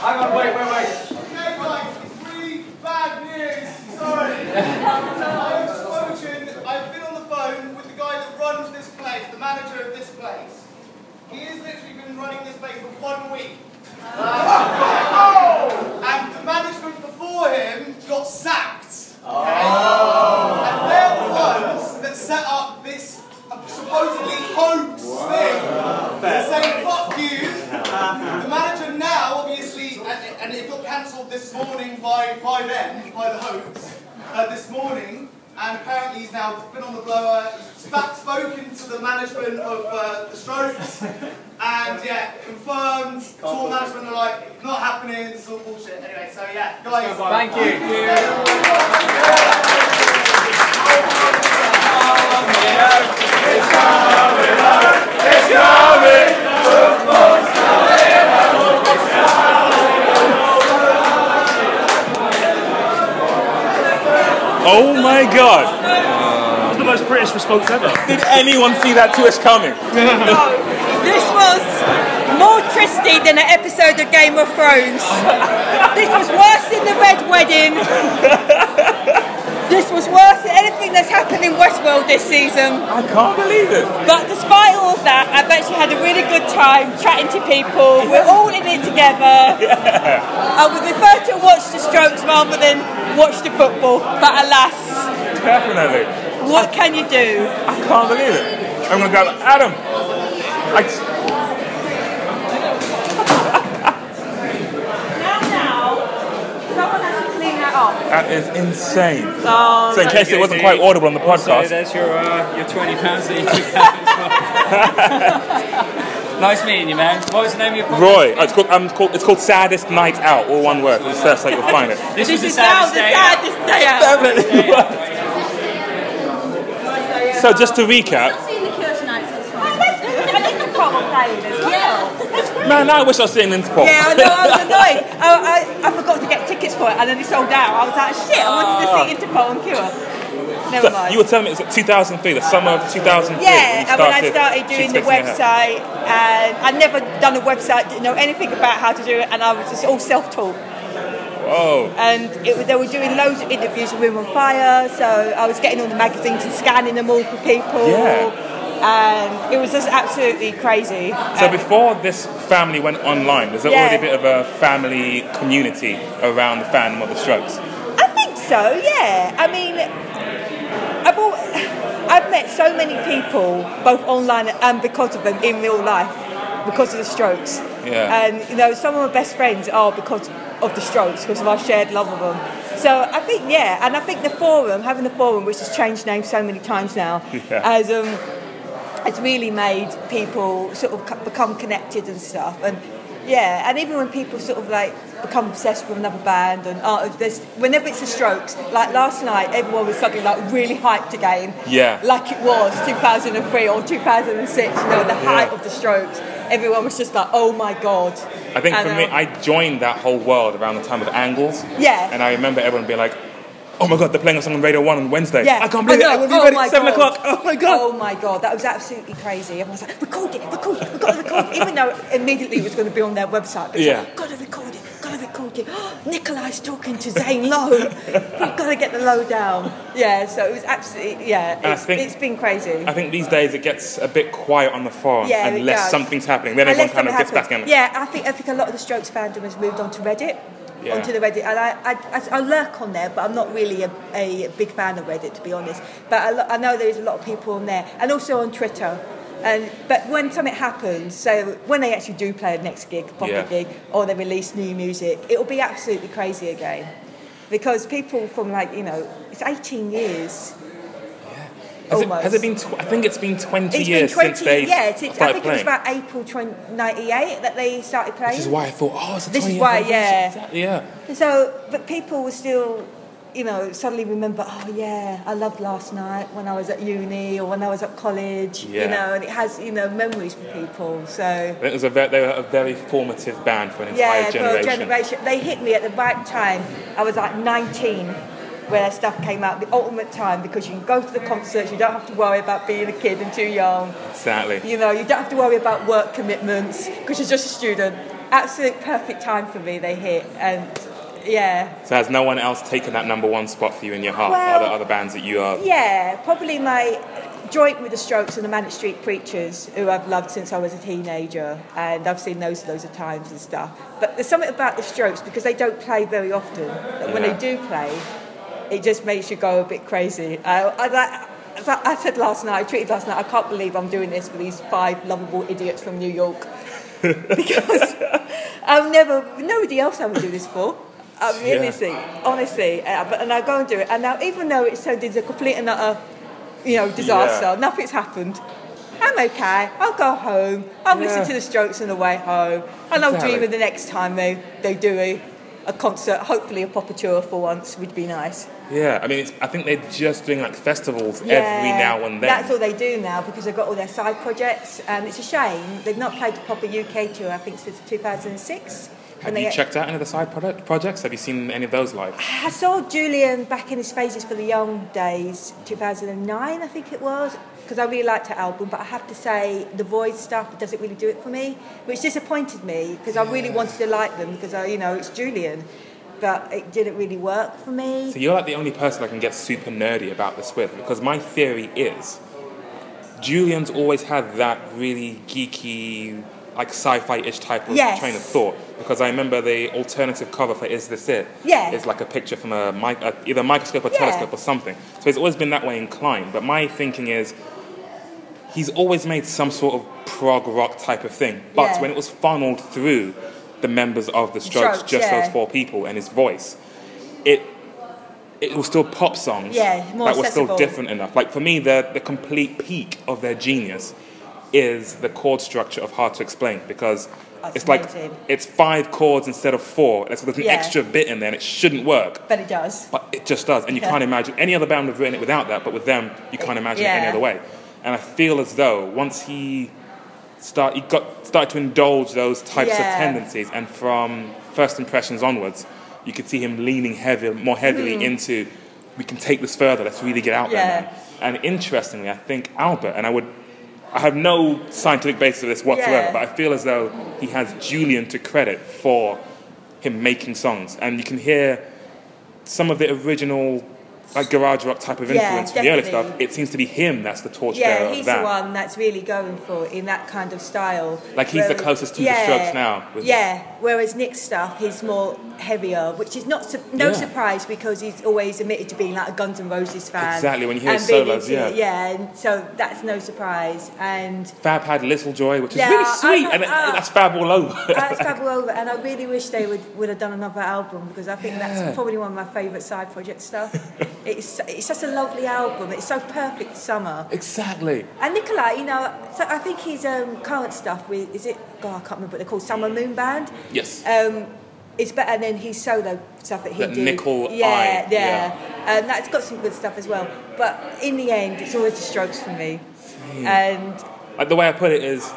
Hang on, wait, wait, wait. Okay, guys, three bad news. Sorry. I've spoken, I've been on the phone with the guy that runs this place, the manager of this place. He has literally been running this place for one week. And the management before him got sacked. Okay? And they're the ones that set up this uh, supposedly hoax thing. They're saying, fuck you. The manager now, obviously, and, and it got cancelled this morning by, by them, by the hoax, uh, this morning, and apparently he's now been on the blower, he's back spoken to the management of uh, the Strokes, and yeah, confirmed, tour management are like, not happening, it's all bullshit. Anyway, so yeah, guys. Thank you. Oh my god! That's the most British response ever. Did anyone see that twist coming? This was more twisty than an episode of Game of Thrones. This was worse than the Red Wedding. This was worse than anything that's happened in Westworld this season. I can't believe it. But despite all of that, I've actually had a really good time chatting to people. We're all in it together. I would prefer to watch the strokes rather than watch the football. But alas, Definitely. what can you do? I can't believe it. I'm gonna go, Adam. I, Now, now, someone has to clean that up. that is insane. Oh, so in case it wasn't quite audible on the So podcast, there's your uh, your twenty pounds that you took out as well. Nice meeting you, man. What was the name of your podcast? Roy, oh, it's called, um, called it's called Saddest Night Out, all one word. Just search that, you'll find it. This, This was is the saddest the day. out. saddest day out. So just to recap, Seeing the Cure tonight, so it's fine. I think the problem playing as well. Man, I wish I was seeing Interpol. Yeah, I know, I was annoyed. I, I, I forgot to get tickets for it and then it sold out. I was like, shit, I wanted to ah. see Interpol and Cure. Never So mind. you were telling me it was 2003, the summer of 2003. yeah, and when I started doing the Fixing It Up. website, and I'd never done a website, didn't know anything about how to do it, and I was just all self-taught. Whoa. And it, was- they were doing loads of interviews with Room on Fire, so I was getting all the magazines and scanning them all for people. Yeah. And it was just absolutely crazy. So before this family went online, was there Yeah. already a bit of a family community around the fandom of the Strokes? I think so, yeah. I mean, I've, al- I've met so many people, both online and because of them in real life, because of the strokes. Yeah. And, you know, some of my best friends are because of the strokes, because of our shared love of them. So I think, yeah, and I think the forum, having the forum, which has changed names so many times now, Yeah. has, um, has really made people sort of become connected and stuff. And yeah, and even when people sort of like become obsessed with another band and uh, there's, whenever it's the Strokes, like last night, everyone was suddenly like really hyped again. Yeah. Like it was 2003 or 2006, you know, the height of the Strokes. Everyone was just like, oh my god. I think And, for me, um, I joined that whole world around the time of Angles. Yeah. And I remember everyone being like, oh my god, they're playing a song on Radio 1 on Wednesday. Yeah, I can't believe know. it. I will be Oh ready at 7 God. o'clock. Oh my god. Oh my god, that was absolutely crazy. Everyone was like, record it, record it, we've got to record it. Even though immediately it was going to be on their website. But Yeah. yeah. Got to record it, got to recording. Nikolai's talking to Zane Lowe. We've got to get the low down. Yeah, so it was absolutely, yeah, I it's, think- it's been crazy. I think these days it gets a bit quiet on the forum Yeah, unless something's happening. Then everyone kind of something gets back in. Yeah, I think I think a lot of the Strokes fandom has moved on to Reddit. Yeah. Onto the Reddit, and I, I, I, lurk on there, but I'm not really a, a big fan of Reddit to be honest. But I, lo- I know there's a lot of people on there, and also on Twitter. And but when something happens, so when they actually do play a next gig, proper Yeah. gig, or they release new music, it'll be absolutely crazy again, because people from like you know, it's 18 years. Has it, has it been? Tw- I think it's been 20 It's years been 20 since they yeah, it's, I think it was about April 20, 98 that they started playing. This is why I thought, oh, it's a This 20 is why, yeah. Exactly, yeah. So, but people were still, you know, suddenly remember, oh yeah, I loved last night when I was at uni or when I was at college, Yeah. you know, and it has, you know, memories for people. So, it was a very, they were a very formative band for an yeah, entire for generation. a generation. They hit me at the right time. I was like 19 when their stuff came out, the ultimate time because you can go to the concerts, you don't have to worry about being a kid and too young. Exactly. You know, you don't have to worry about work commitments because you're just a student. Absolute perfect time for me, they hit. And yeah, So has no one else taken that number one spot for you in your heart? Well- Are there other bands that you are? yeah, probably my joint with the Strokes and the Manic Street Preachers, who I've loved since I was a teenager, and I've seen those loads of times and stuff. But there's something about the Strokes because they don't play very often. That when Yeah. they do play, it just makes you go a bit crazy. I, as I said last night, I tweeted last night, I can't believe I'm doing this for these five lovable idiots from New York. because I've never, nobody else I would do this for. I mean, Yeah. honestly, honestly, uh, and I go and do it. And now, even though it's turned into a complete and utter, you know, disaster, Yeah. nothing's happened. I'm okay. I'll go home. I'll listen to the Strokes on the way home, and I'll Exactly. dream of the next time they they do a, a concert. Hopefully, a proper tour for once would be nice. Yeah, I mean, it's, I think they're just doing like festivals every now and then. That's all they do now because they've got all their side projects, and it's a shame they've not played a proper UK tour. I think since 2006. Have you checked out any of the side product projects? Have you seen any of those live? I saw Julian back in his Phrazes for the Young days, 2009, I think it was, because I really liked her album. But I have to say, the Voidz stuff doesn't really do it for me, which disappointed me because I really wanted to like them because I, you know it's Julian, but it didn't really work for me. So you're like the only person I can get super nerdy about this with because my theory is Julian's always had that really geeky, like sci-fi-ish type of Yes. train of thought. Because I remember the alternative cover for "Is This It?" Yeah. is like a picture from a, mic- uh either microscope or Yeah. telescope or something. So he's always been that way inclined. But my thinking is. He's always made some sort of prog rock type of thing, but Yeah. when it was funneled through the members of the Strokes, Strokes, just yeah. those four people, and his voice, it it was still pop songs Yeah, that were still different enough. Like for me, the the complete peak of their genius is the chord structure of Hard to Explain because That's it's like it's five chords instead of four. There's, there's an Yeah. extra bit in there, and it shouldn't work, But it does. but it just does. And you Yeah. can't imagine any other band would have written it without that. But with them, you can't imagine it any other way. And I feel as though once he start he got started to indulge those types Yeah. of tendencies, and from first impressions onwards, you could see him leaning heavy, more heavily Hmm. into we can take this further. Let's really get out Yeah. there. Now. And interestingly, I think Albert, and I would. I have no scientific basis of this whatsoever, Yeah. but I feel as though he has Julian to credit for him making songs, and you can hear some of the original like garage rock type of Yeah, influence from the early stuff. It seems to be him that's the torchbearer Yeah, he's the one that's really going for in that kind of style. Like, he's the closest to the Strokes now, Yeah, whereas Nick's stuff, he's more heavier, which is not su- no Yeah. surprise because he's always admitted to being like a Guns N' Roses fan. Exactly, when you hear his solos, yeah. it, yeah, and so that's no surprise. And Fab had Little Joy, which is Yeah, really I sweet, and uh, that's Fab all over. that's travel over, and I really wish they would, would have done another album because I think Yeah. that's probably one of my favourite side project stuff. it's it's such a lovely album. It's so perfect summer. exactly. And Nikolai, you know, so I think his um, current stuff with is it? God, I can't remember what they're called. Summer Moon Band. Yes. Um, it's better than his solo stuff that he That did. Nickel yeah, Eye, yeah, yeah. And that's got some good stuff as well. But in the end, it's always the Strokes for me. And Like the way I put it is,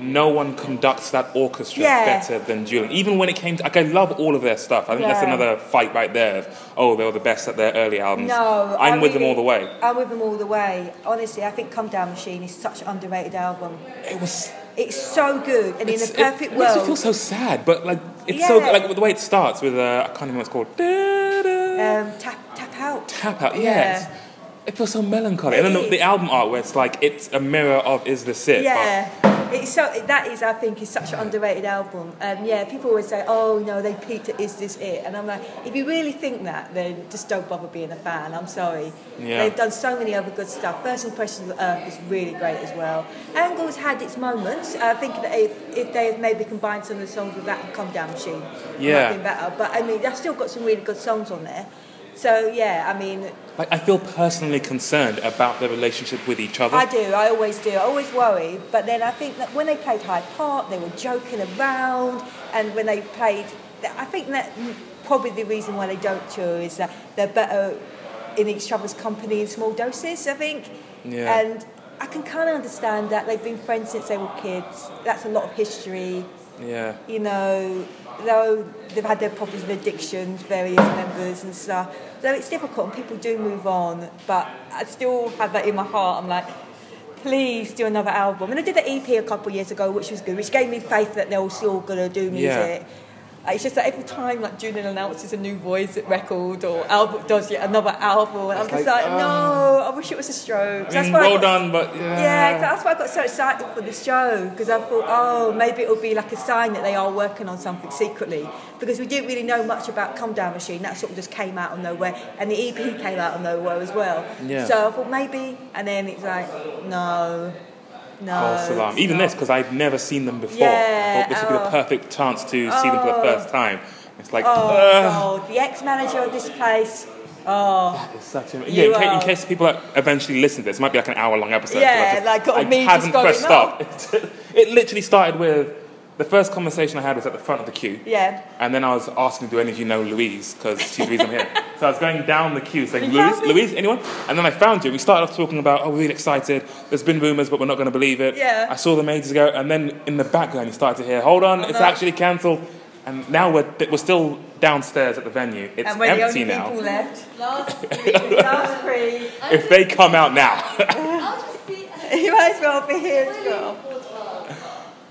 no one conducts that orchestra Yeah. better than Julian. Even when it came to, like, I love all of their stuff. I think that's another fight right there. Of, oh, they were the best at their early albums. no, I'm I with them all the way. I'm with them all the way. Honestly, I think Come Down Machine is such an underrated album. It was It's so good, and in a perfect world. it makes world, feel so sad, but like it's so Yeah. like the way it starts with uh, I can't remember what it's called. um, tap tap out. Tap out, yes. It feels so melancholy, and then the, the album art where it's like it's a mirror of Is This It? Yeah, it's so that is I think is such an underrated album. Um, yeah, people always say, "Oh, no, they peaked at Is This It?" And I'm like, if you really think that, then just don't bother being a fan. I'm sorry. Yeah. They've done so many other good stuff. First Impressions of Earth is really great as well. Angle's had its moments. I think that if, if they had maybe combined some of the songs with that and Come Down Machine, it might Yeah. have been better. But I mean, they've still got some really good songs on there. So yeah, I mean, Like I feel personally concerned about their relationship with each other. I do. I always do. I always worry. But then I think that when they played Hyde Park, they were joking around, and when they played, I think that probably the reason why they don't tour is that they're better in each other's company in small doses. I think. Yeah. And I can kind of understand that they've been friends since they were kids. That's a lot of history. Yeah. You know, though they've had their problems with addictions, various members and stuff. So it's difficult, and people do move on. But I still have that in my heart. I'm like, please do another album. And I did the EP a couple of years ago, which was good, which gave me faith that they were still gonna do music. Yeah. Uh, It's just that every time like Julian announces a new Voidz record or Albert does yet another album, and I'm just like, like, oh. no, I wish it was a stroke. I mean, well done, but yeah. Yeah, that's why I got so excited for the show because I thought, oh, maybe it'll be like a sign that they are working on something secretly because we didn't really know much about Come Down Machine. That sort of just came out of nowhere, and the EP came out of nowhere as well. Yeah. So I thought maybe, and then it's like, no, no. False alarm. Even this, because I've never seen them before. Yeah, I thought this would be the oh. perfect chance to see them for the Oh. first time. It's like, oh the ex-manager of this place. Oh, It's such a, yeah, in, ca- in case people eventually listen to this, it might be like an hour long episode. Yeah, I just, like, I me haven't pressed stop. it literally started with the first conversation I had was at the front of the queue. yeah. And then I was asking, do any of you know Louise? Because she's the reason I'm here. so I was going down the queue saying, Louise. Louise, anyone? And then I found you. We started off talking about, oh, we're really excited. There's been rumours, but we're not going to believe it. Yeah. I saw them ages ago. And then in the background, you started to hear, hold on, it's no. actually cancelled. And now we're, we're still downstairs at the venue. It's and we're the empty only now. people left. Last Last three. If they come out now. you might as well be here as well.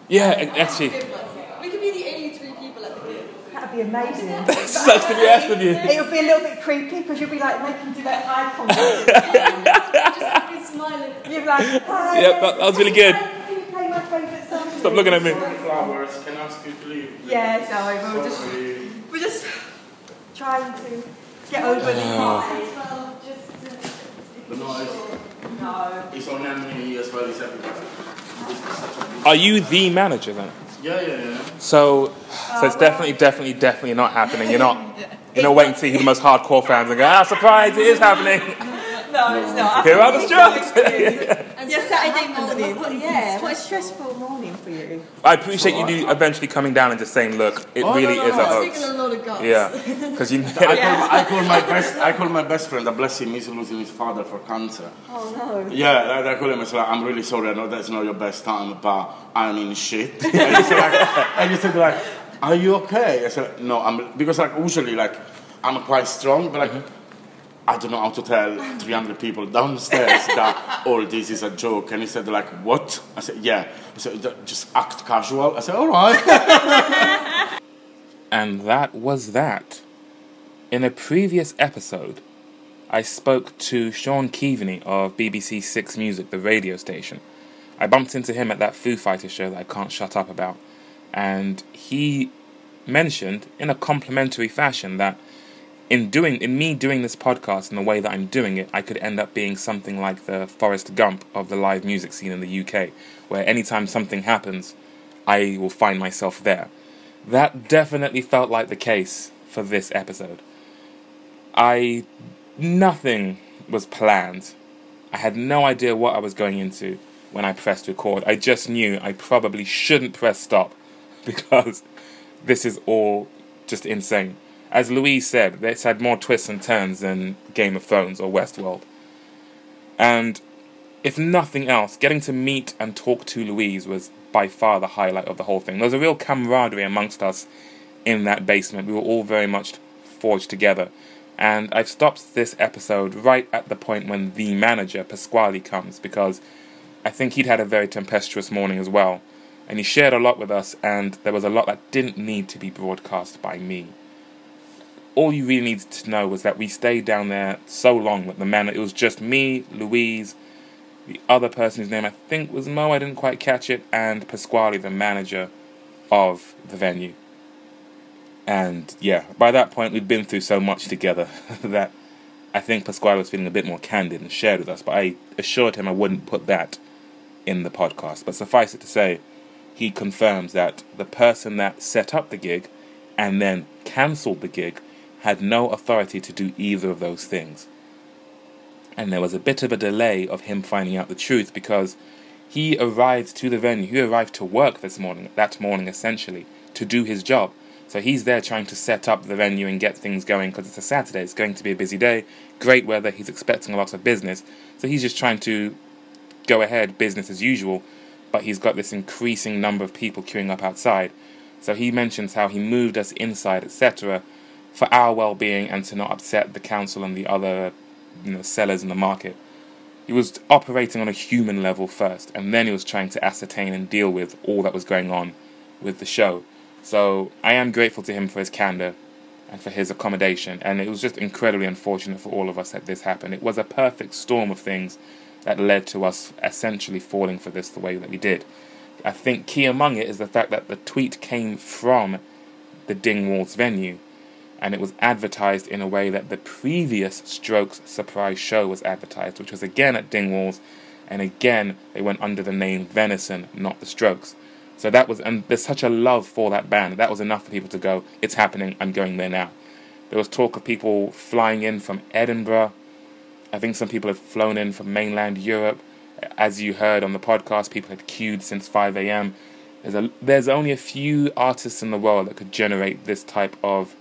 Yeah, actually. We could be the only three people at the gig. That'd be amazing. Sucks to be asked of you. It would be a little bit creepy because you'll be like making do that eye contact. Just be smiling. You'll be like, hi. Yep, that, that was really good. Can you play my favourite song? Stop looking at me. Flowers, can I ask you to leave? Yeah, sorry, we're just we're just trying to get over the Oh. But no, it's, No. it's on NME as well as everywhere. It's such a big- Are you the manager then? Yeah, yeah, yeah. So, so it's definitely, definitely, definitely not happening. You're not, you're not waiting to see who the most hardcore fans are. Go, ah, surprise! It is happening. No, it's not. Here are the strokes. And your Saturday morning. Yeah, what a stressful morning for you. I appreciate you do eventually coming down and just saying, look, it Oh, really no, is no. a It's hoax. taken a lot of guts. Yeah, because you. I call, my, I call my best. I call my best friend. I bless him. He's losing his father for cancer. Oh no. Yeah, like, I call him. I say, like, I'm really sorry. I know that's not your best time, but I'm in shit. and he said, like, and he said, like, Are you okay? I said, No, I'm because like usually like I'm quite strong, but like. Mm-hmm. I don't know how to tell 300 people downstairs that all this is a joke. And he said, like, what? I said, yeah. I said, just act casual. I said, all right. And that was that. In a previous episode, I spoke to Shaun Keaveny of BBC Six Music, the radio station. I bumped into him at that Foo Fighters show that I can't shut up about, and he mentioned in a complimentary fashion that in doing in me doing this podcast in the way that I'm doing it, I could end up being something like the Forrest Gump of the live music scene in the UK, where anytime something happens, I will find myself there. That definitely felt like the case for this episode. I nothing was planned. I had no idea what I was going into when I pressed record. I just knew I probably shouldn't press stop because this is all just insane. As Louise said, it's had more twists and turns than Game of Thrones or Westworld. And if nothing else, getting to meet and talk to Louise was by far the highlight of the whole thing. There was a real camaraderie amongst us in that basement. We were all very much forged together. And I've stopped this episode right at the point when the manager, Pasquale, comes because I think he'd had a very tempestuous morning as well. And he shared a lot with us, and there was a lot that didn't need to be broadcast by me. All you really needed to know was that we stayed down there so long with the man. It was just me, Louise, the other person whose name I think was Mo, I didn't quite catch it, and Pasquale, the manager of the venue. And yeah, by that point, we'd been through so much together that I think Pasquale was feeling a bit more candid and shared with us. But I assured him I wouldn't put that in the podcast. But suffice it to say, he confirms that the person that set up the gig and then cancelled the gig had no authority to do either of those things. And there was a bit of a delay of him finding out the truth because he arrived to the venue. He arrived to work this morning, that morning essentially, to do his job. So he's there trying to set up the venue and get things going because it's a Saturday. It's going to be a busy day, great weather. He's expecting a lot of business. So he's just trying to go ahead, business as usual. But he's got this increasing number of people queuing up outside. So he mentions how he moved us inside, etc., for our well being and to not upset the council and the other you know, sellers in the market. He was operating on a human level first, and then he was trying to ascertain and deal with all that was going on with the show. So I am grateful to him for his candor and for his accommodation, and it was just incredibly unfortunate for all of us that this happened. It was a perfect storm of things that led to us essentially falling for this the way that we did. I think key among it is the fact that the tweet came from the Dingwalls venue, and it was advertised in a way that the previous Strokes surprise show was advertised, which was again at Dingwalls, and again they went under the name Venison, not the Strokes. So that was, and there's such a love for that band. That was enough for people to go, it's happening, I'm going there now. There was talk of people flying in from Edinburgh. I think some people had flown in from mainland Europe. As you heard on the podcast, people had queued since 5 a.m. There's, a, there's only a few artists in the world that could generate this type of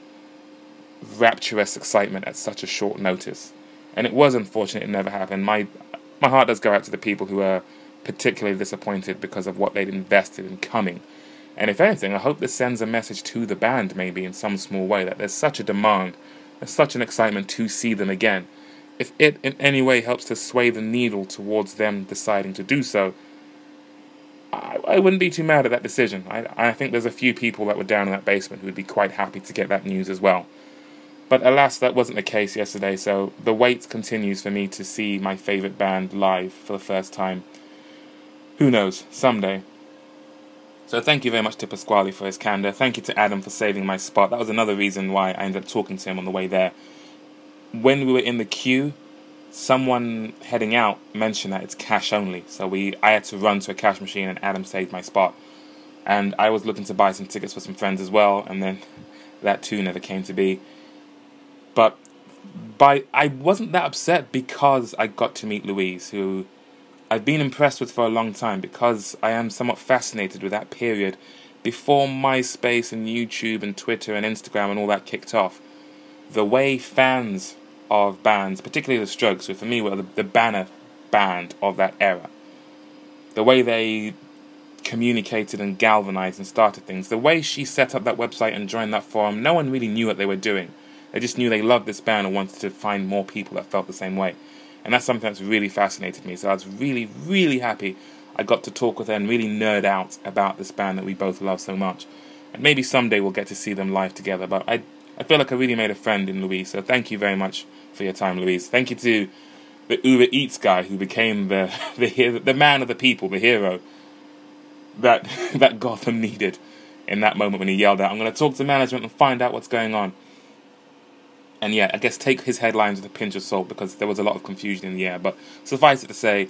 rapturous excitement at such a short notice. And it was unfortunate it never happened. My, my heart does go out to the people who are particularly disappointed because of what they'd invested in coming. And if anything, I hope this sends a message to the band, maybe in some small way, that there's such a demand, there's such an excitement to see them again. If it in any way helps to sway the needle towards them deciding to do so, I, I wouldn't be too mad at that decision. I, I think there's a few people that were down in that basement who would be quite happy to get that news as well. But alas, that wasn't the case yesterday, so the wait continues for me to see my favourite band live for the first time who knows, someday. So thank you very much to Pasquale for his candor. Thank you to Adam for saving my spot. That was another reason why I ended up talking to him on the way there. When we were in the queue, someone heading out mentioned that it's cash only. So we I had to run to a cash machine and Adam saved my spot. And I was looking to buy some tickets for some friends as well, and then that too never came to be. But by I wasn't that upset because I got to meet Louise, who I've been impressed with for a long time because I am somewhat fascinated with that period before MySpace and YouTube and Twitter and Instagram and all that kicked off. The way fans of bands, particularly the Strokes, who for me were the, the banner band of that era, the way they communicated and galvanized and started things, the way she set up that website and joined that forum, no one really knew what they were doing. They just knew they loved this band and wanted to find more people that felt the same way. And that's something that's really fascinated me. So I was really, really happy I got to talk with her and really nerd out about this band that we both love so much. And maybe someday we'll get to see them live together. But I, I feel like I really made a friend in Louise. So thank you very much for your time, Louise. Thank you to the Uber Eats guy who became the the the man of the people, the hero that that Gotham needed in that moment when he yelled out, "I'm going to talk to management and find out what's going on." And yeah, I guess take his headlines with a pinch of salt because there was a lot of confusion in the air. But suffice it to say,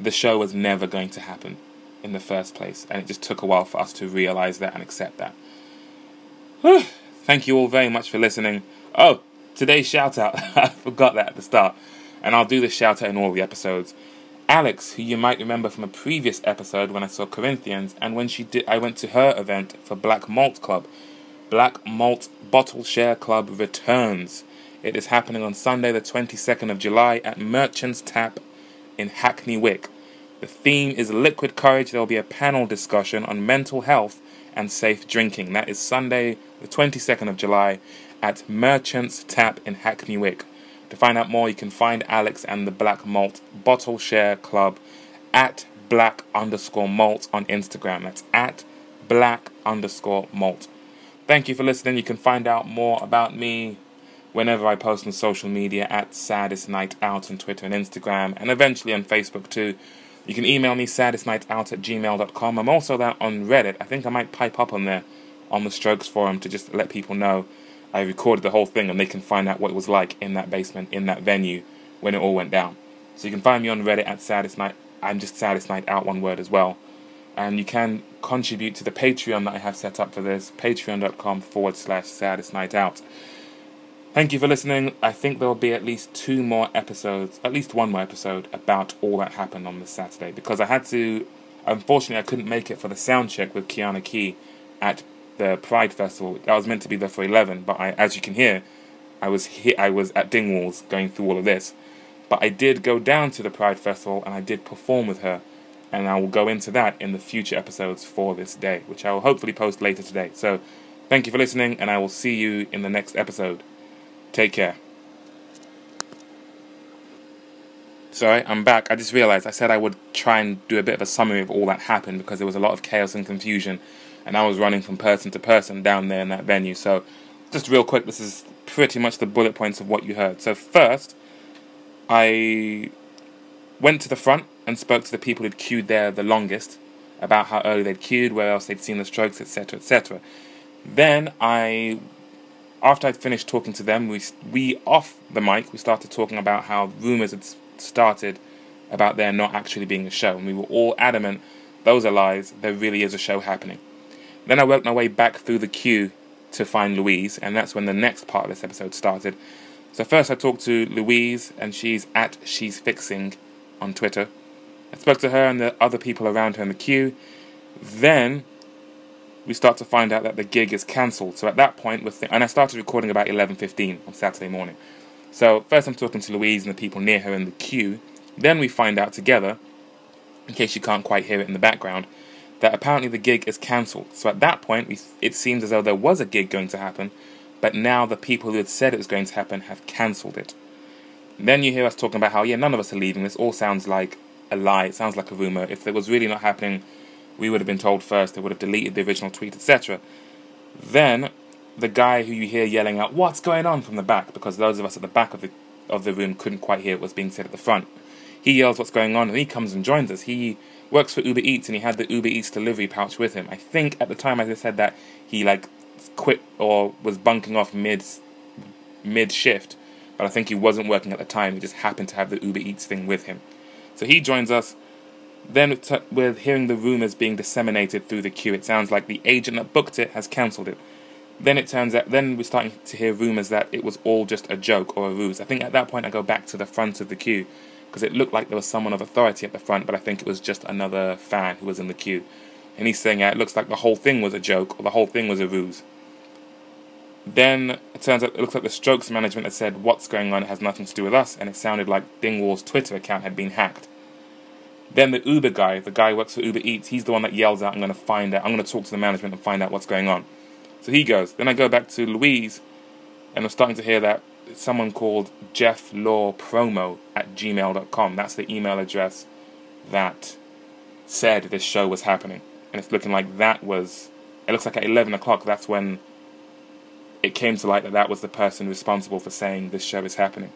the show was never going to happen in the first place, and it just took a while for us to realize that and accept that. Thank you all very much for listening. Oh, today's shout out, I forgot that at the start, and I'll do this shout out in all the episodes. Alex, who you might remember from a previous episode when I saw Corinthians, and when she did, I went to her event for Black Malt Club. Black Malt Bottle Share Club returns. It is happening on Sunday, the 22nd of July at Merchant's Tap in Hackney Wick. The theme is Liquid Courage. There will be a panel discussion on mental health and safe drinking. That is Sunday, the 22nd of July at Merchant's Tap in Hackney Wick. To find out more, you can find Alex and the Black Malt Bottle Share Club at black underscore malt on Instagram. That's at black underscore malt. Thank you for listening. You can find out more about me whenever I post on social media at Saddest Night Out on Twitter and Instagram, and eventually on Facebook too. You can email me saddestnightout at gmail.com. I'm also there on Reddit. I think I might pipe up on there on the Strokes forum to just let people know I recorded the whole thing and they can find out what it was like in that basement, in that venue, when it all went down. So you can find me on Reddit at Saddest Night. I'm just Saddest Night Out, one word as well. And you can contribute to the Patreon that I have set up for this, patreon.com forward slash Saddest Night Out. Thank you for listening. I think there will be at least two more episodes, at least one more episode about all that happened on this Saturday because I had to. Unfortunately, I couldn't make it for the sound check with Kiana Key at the Pride Festival. I was meant to be there for eleven, but I, as you can hear, I was he- I was at Dingwalls going through all of this. But I did go down to the Pride Festival and I did perform with her, and I will go into that in the future episodes for this day, which I will hopefully post later today. So, thank you for listening, and I will see you in the next episode. Take care. Sorry, I'm back. I just realized I said I would try and do a bit of a summary of all that happened because there was a lot of chaos and confusion, and I was running from person to person down there in that venue. So, just real quick, this is pretty much the bullet points of what you heard. So, first, I went to the front and spoke to the people who'd queued there the longest about how early they'd queued, where else they'd seen the strokes, etc., etc. Then I after I'd finished talking to them, we we off the mic we started talking about how rumors had started about there not actually being a show, and we were all adamant those are lies. There really is a show happening. Then I worked my way back through the queue to find Louise, and that's when the next part of this episode started. So first I talked to Louise, and she's at She's Fixing on Twitter. I spoke to her and the other people around her in the queue. Then we start to find out that the gig is cancelled. So at that point, with and I started recording about 11:15 on Saturday morning. So first I'm talking to Louise and the people near her in the queue. Then we find out together, in case you can't quite hear it in the background, that apparently the gig is cancelled. So at that point, we, it seems as though there was a gig going to happen, but now the people who had said it was going to happen have cancelled it. then you hear us talking about how yeah, none of us are leaving. This all sounds like a lie. It sounds like a rumor. If it was really not happening, we would have been told first. They would have deleted the original tweet, etc. Then the guy who you hear yelling out, "What's going on?" from the back, because those of us at the back of the of the room couldn't quite hear what was being said at the front. He yells, "What's going on?" and he comes and joins us. He works for Uber Eats and he had the Uber Eats delivery pouch with him. I think at the time as I said that he like quit or was bunking off mid mid shift, but I think he wasn't working at the time. He just happened to have the Uber Eats thing with him. So he joins us. Then we're hearing the rumors being disseminated through the queue. It sounds like the agent that booked it has cancelled it. Then it turns out, then we're starting to hear rumors that it was all just a joke or a ruse. I think at that point I go back to the front of the queue because it looked like there was someone of authority at the front, but I think it was just another fan who was in the queue. And he's saying, yeah, it looks like the whole thing was a joke or the whole thing was a ruse. Then it turns out it looks like the Strokes management had said what's going on has nothing to do with us, and it sounded like Dingwall's Twitter account had been hacked. Then the Uber guy, the guy who works for Uber Eats, he's the one that yells out, I'm going to find out, I'm going to talk to the management and find out what's going on. So he goes. Then I go back to Louise, and I'm starting to hear that someone called Jeff Law Promo at gmail.com. That's the email address that said this show was happening. And it's looking like that was, it looks like at 11 o'clock, that's when it came to light that that was the person responsible for saying this show is happening.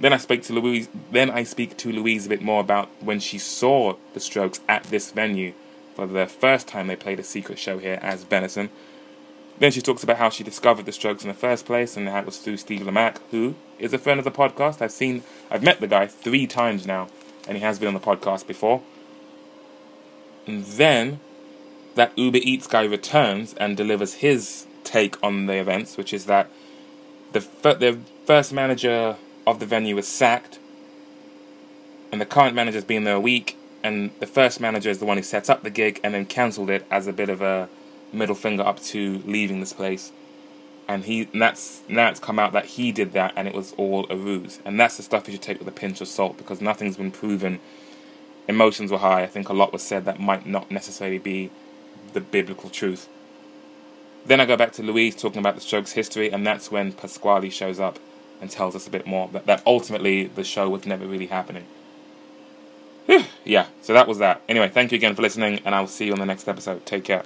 Then I speak to Louise. Then I speak to Louise a bit more about when she saw the Strokes at this venue for the first time they played a secret show here as Venison. Then she talks about how she discovered the Strokes in the first place and it was through Steve Lamacq, who is a friend of the podcast. I've seen, I've met the guy three times now, and he has been on the podcast before. And then that Uber Eats guy returns and delivers his take on the events, which is that the the first manager of the venue was sacked, and the current manager's been there a week, and the first manager is the one who sets up the gig and then cancelled it as a bit of a middle finger up to leaving this place. And he and that's now it's come out that he did that and it was all a ruse. And that's the stuff you should take with a pinch of salt because nothing's been proven. Emotions were high. I think a lot was said that might not necessarily be the biblical truth. Then I go back to Louise talking about the Strokes' history, and that's when Pasquale shows up and tells us a bit more that, that ultimately the show was never really happening. yeah, so that was that. Anyway, thank you again for listening, and I'll see you on the next episode. Take care.